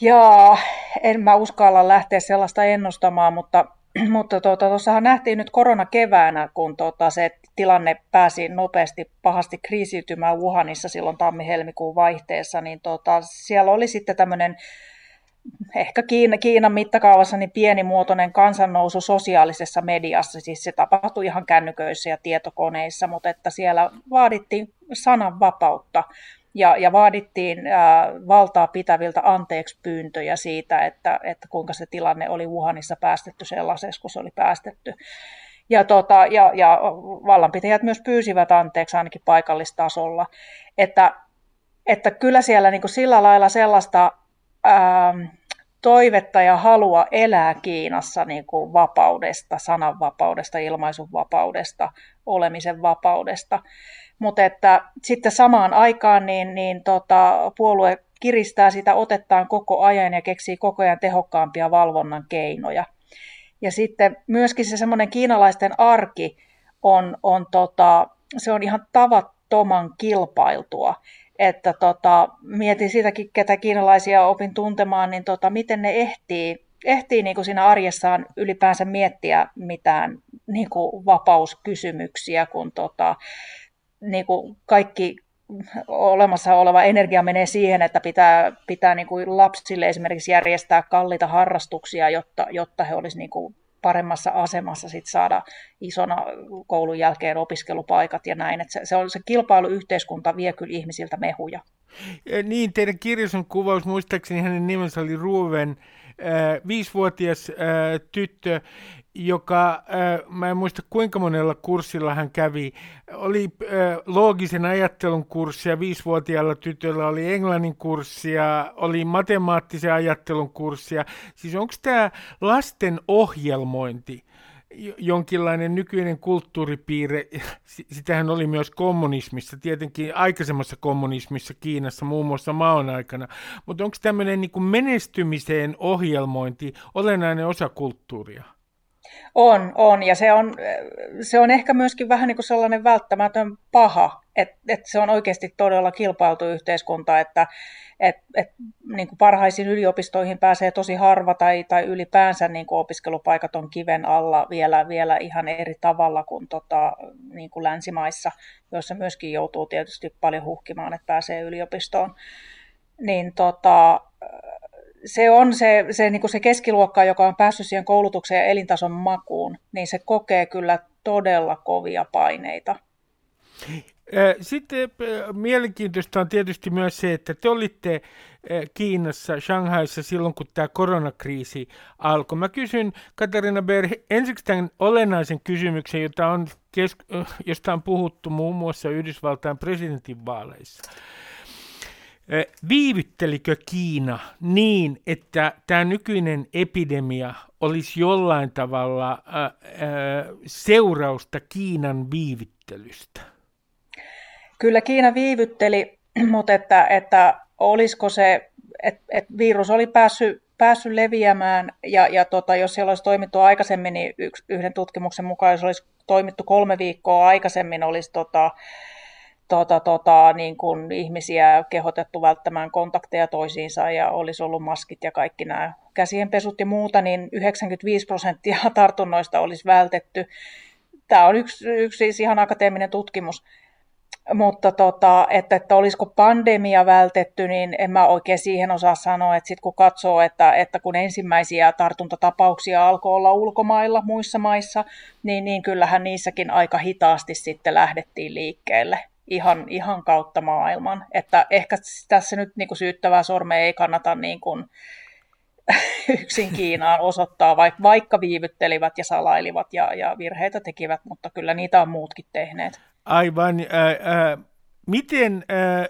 [SPEAKER 6] Joo, en mä uskalla lähteä sellaista ennustamaan, mutta mutta tuossahan tuota, nähtiin nyt korona keväänä, kun tuota, se tilanne pääsi nopeasti pahasti kriisiytymään Wuhanissa silloin tammi-helmikuun vaihteessa, niin tuota, siellä oli sitten tämmöinen ehkä Kiina, Kiinan mittakaavassa niin pienimuotoinen kansannousu sosiaalisessa mediassa, siis se tapahtui ihan kännyköissä ja tietokoneissa, mutta että siellä vaadittiin sananvapautta ja, ja vaadittiin ää, valtaa pitäviltä anteeksi pyyntöjä siitä, että, että kuinka se tilanne oli Wuhanissa päästetty sellaiseksi, kun se oli päästetty. Ja, tota, ja, ja vallanpitäjät myös pyysivät anteeksi ainakin paikallistasolla, että, että kyllä siellä niin kuin sillä lailla sellaista ää, toivetta ja halua elää Kiinassa niin kuin vapaudesta, sananvapaudesta, ilmaisunvapaudesta, olemisen vapaudesta. Mutta että sitten samaan aikaan niin, niin tota, puolue kiristää sitä otettaan koko ajan ja keksii koko ajan tehokkaampia valvonnan keinoja. Ja sitten myöskin se semmoinen kiinalaisten arki on, on, tota, se on ihan tavattoman kilpailtua. Että tota, mietin sitäkin, ketä kiinalaisia opin tuntemaan, niin tota, miten ne ehtii, ehtii niin kuin siinä arjessaan ylipäänsä miettiä mitään niin kuin vapauskysymyksiä, kun tota, niin kuin kaikki olemassa oleva energia menee siihen, että pitää, pitää niin kuin lapsille esimerkiksi järjestää kalliita harrastuksia, jotta, jotta he olisivat niin kuin paremmassa asemassa sit saada isona koulun jälkeen opiskelupaikat ja näin. Et se, se, on, se kilpailuyhteiskunta vie kyllä ihmisiltä mehuja.
[SPEAKER 3] Ja niin, teidän kirjassa on kuvaus, muistaakseni hänen nimensä oli Ruven, äh, viisivuotias äh, tyttö, joka, äh, mä en muista kuinka monella kurssilla hän kävi, oli äh, loogisen ajattelun kurssia, viisivuotiaalla tytöllä oli englannin kurssia, oli matemaattisen ajattelun kurssia. Siis onko tämä lasten ohjelmointi jonkinlainen nykyinen kulttuuripiirre, sitähän oli myös kommunismissa, tietenkin aikaisemmassa kommunismissa Kiinassa, muun muassa maon aikana, mutta onko tämmöinen niin menestymiseen ohjelmointi olennainen osa kulttuuria?
[SPEAKER 6] On, on. Ja se on, se on ehkä myöskin vähän niin kuin sellainen välttämätön paha, että et se on oikeasti todella kilpailtu yhteiskunta, että et, et, niin kuin parhaisiin yliopistoihin pääsee tosi harva tai, tai ylipäänsä niin kuin opiskelupaikat on kiven alla vielä, vielä ihan eri tavalla kuin, tota, niin kuin länsimaissa, joissa myöskin joutuu tietysti paljon huhkimaan, että pääsee yliopistoon. Niin tota, se on se, se, niin kuin se keskiluokka, joka on päässyt siihen koulutukseen ja elintason makuun, niin se kokee kyllä todella kovia paineita.
[SPEAKER 3] Sitten mielenkiintoista on tietysti myös se, että te olitte Kiinassa, Shanghaissa silloin, kun tämä koronakriisi alkoi. Mä kysyn Katarina Ber ensiksi tämän olennaisen kysymyksen, jota on, josta on puhuttu muun muassa Yhdysvaltain presidentinvaaleissa. Viivyttelikö Kiina niin, että tämä nykyinen epidemia olisi jollain tavalla seurausta Kiinan viivyttelystä?
[SPEAKER 6] Kyllä Kiina viivytteli, mutta että, että olisiko se, että, että virus oli päässyt, päässyt leviämään ja, ja tota, jos siellä olisi toimittu aikaisemmin, niin yksi, yhden tutkimuksen mukaan, jos olisi toimittu kolme viikkoa aikaisemmin, olisi tota, tota, tota, niin kuin ihmisiä kehotettu välttämään kontakteja toisiinsa ja olisi ollut maskit ja kaikki nämä käsienpesut ja muuta, niin 95 prosenttia tartunnoista olisi vältetty. Tämä on yksi, yksi siis ihan akateeminen tutkimus. Mutta tota, että, että olisiko pandemia vältetty, niin en mä oikein siihen osaa sanoa, että sitten kun katsoo, että, että kun ensimmäisiä tartuntatapauksia alkoi olla ulkomailla muissa maissa, niin, niin kyllähän niissäkin aika hitaasti sitten lähdettiin liikkeelle ihan, ihan kautta maailman. Että ehkä tässä nyt niin kuin syyttävää sormea ei kannata niin kuin yksin Kiinaan osoittaa, vaikka, vaikka viivyttelivät ja salailivat ja, ja virheitä tekivät, mutta kyllä niitä on muutkin tehneet.
[SPEAKER 3] Aivan. Äh, äh, miten äh,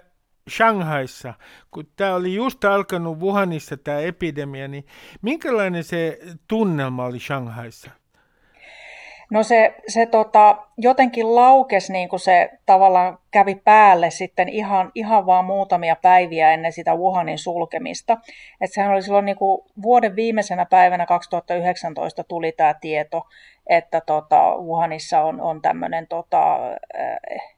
[SPEAKER 3] Shanghaissa, kun tämä oli just alkanut Wuhanissa tämä epidemia, niin minkälainen se tunnelma oli Shanghaissa?
[SPEAKER 6] No se, se tota, jotenkin laukesi niin kuin se tavallaan kävi päälle sitten ihan, ihan vaan muutamia päiviä ennen sitä Wuhanin sulkemista. Että sehän oli silloin niin kuin vuoden viimeisenä päivänä 2019 tuli tämä tieto, että tota, Wuhanissa on, on tämmöinen tota,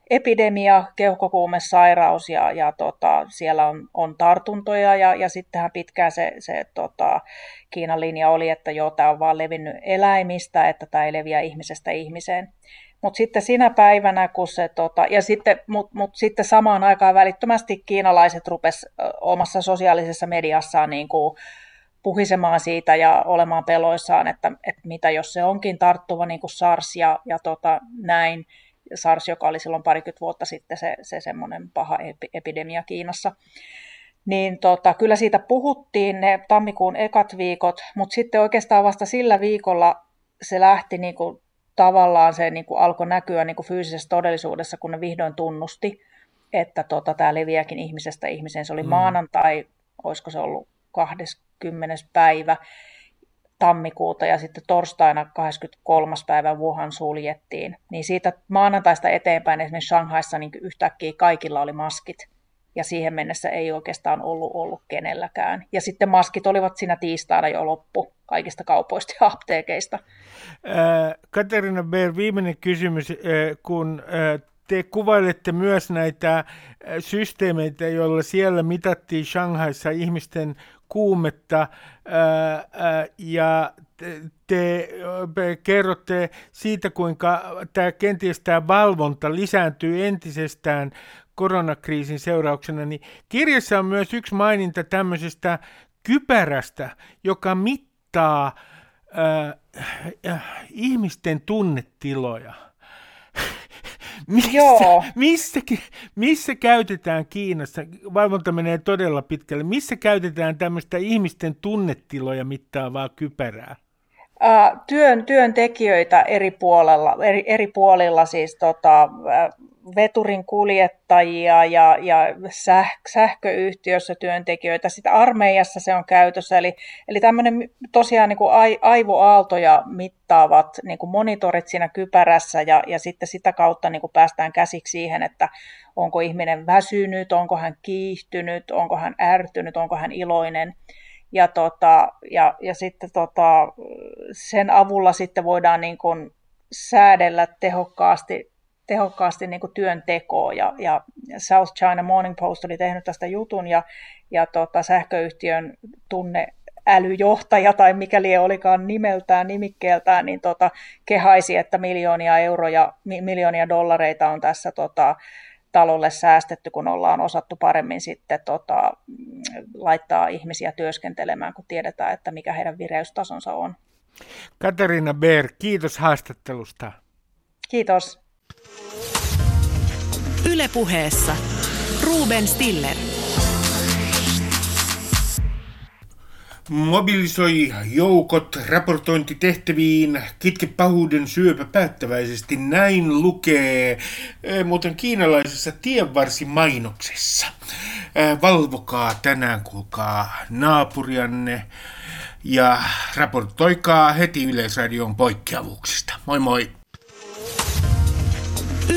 [SPEAKER 6] epidemia, keuhkokuumesairaus ja, ja tota, siellä on, on tartuntoja ja, ja sittenhän pitkään se, se tota, Kiinan linja oli, että joo, tämä on vaan levinnyt eläimistä, että tämä ei leviä ihmisestä ihmiseen. Mutta sitten sinä päivänä, kun se, tota, ja sitten, mut, mut sitten samaan aikaan välittömästi kiinalaiset rupes omassa sosiaalisessa mediassaan niin kuin puhisemaan siitä ja olemaan peloissaan, että, että mitä jos se onkin tarttuva niin kuin SARS ja, ja tota, näin. SARS, joka oli silloin parikymmentä vuotta sitten se, se semmoinen paha epidemia Kiinassa. Niin tota, kyllä siitä puhuttiin ne tammikuun ekat viikot, mutta sitten oikeastaan vasta sillä viikolla se lähti niin kuin, tavallaan se niin kuin alkoi näkyä niin kuin fyysisessä todellisuudessa, kun ne vihdoin tunnusti, että tota, tämä leviääkin ihmisestä ihmiseen. Se oli mm. maanantai, olisiko se ollut 20. päivä tammikuuta ja sitten torstaina 23. päivä Wuhan suljettiin. Niin siitä maanantaista eteenpäin esimerkiksi Shanghaissa niin yhtäkkiä kaikilla oli maskit ja siihen mennessä ei oikeastaan ollut, ollut kenelläkään. Ja sitten maskit olivat siinä tiistaina jo loppu kaikista kaupoista ja apteekeista.
[SPEAKER 3] Katerina Beer, viimeinen kysymys, kun te kuvailette myös näitä systeemeitä, joilla siellä mitattiin Shanghaissa ihmisten kuumetta ja te kerrotte siitä, kuinka tämä kenties tämä valvonta lisääntyy entisestään koronakriisin seurauksena, niin kirjassa on myös yksi maininta tämmöisestä kypärästä, joka mittaa äh, ihmisten tunnetiloja. missä, Joo. Missä, missä käytetään Kiinassa, valvonta menee todella pitkälle, missä käytetään tämmöistä ihmisten tunnetiloja mittaavaa kypärää?
[SPEAKER 6] työn, työntekijöitä eri puolella, eri, eri puolilla siis tota, veturin kuljettajia ja, ja säh, sähköyhtiössä työntekijöitä. Sitten armeijassa se on käytössä. Eli, eli tämmöinen tosiaan niin kuin aivoaaltoja mittaavat niin kuin monitorit siinä kypärässä ja, ja sitten sitä kautta niin kuin päästään käsiksi siihen, että onko ihminen väsynyt, onko hän kiihtynyt, onko hän ärtynyt, onko hän iloinen. Ja, tota, ja, ja sitten tota, sen avulla sitten voidaan niin kuin säädellä tehokkaasti tehokkaasti niin kuin työntekoa. Ja, ja South China Morning Post oli tehnyt tästä jutun ja, ja tota, sähköyhtiön tunne älyjohtaja tai mikäli olikaan nimeltään, nimikkeeltään, niin tota, kehaisi, että miljoonia euroja, mi, miljoonia dollareita on tässä tota, talolle säästetty, kun ollaan osattu paremmin sitten tota, laittaa ihmisiä työskentelemään, kun tiedetään, että mikä heidän vireystasonsa on.
[SPEAKER 3] Katarina Beer, kiitos haastattelusta.
[SPEAKER 6] Kiitos.
[SPEAKER 1] Ylepuheessa Ruben Stiller.
[SPEAKER 3] Mobilisoi joukot raportointitehtäviin, kitke pahuuden syöpä päättäväisesti. Näin lukee e, muuten kiinalaisessa tienvarsimainoksessa. E, valvokaa tänään, kuulkaa naapurianne ja raportoikaa heti Yleisradion poikkeavuuksista. Moi moi!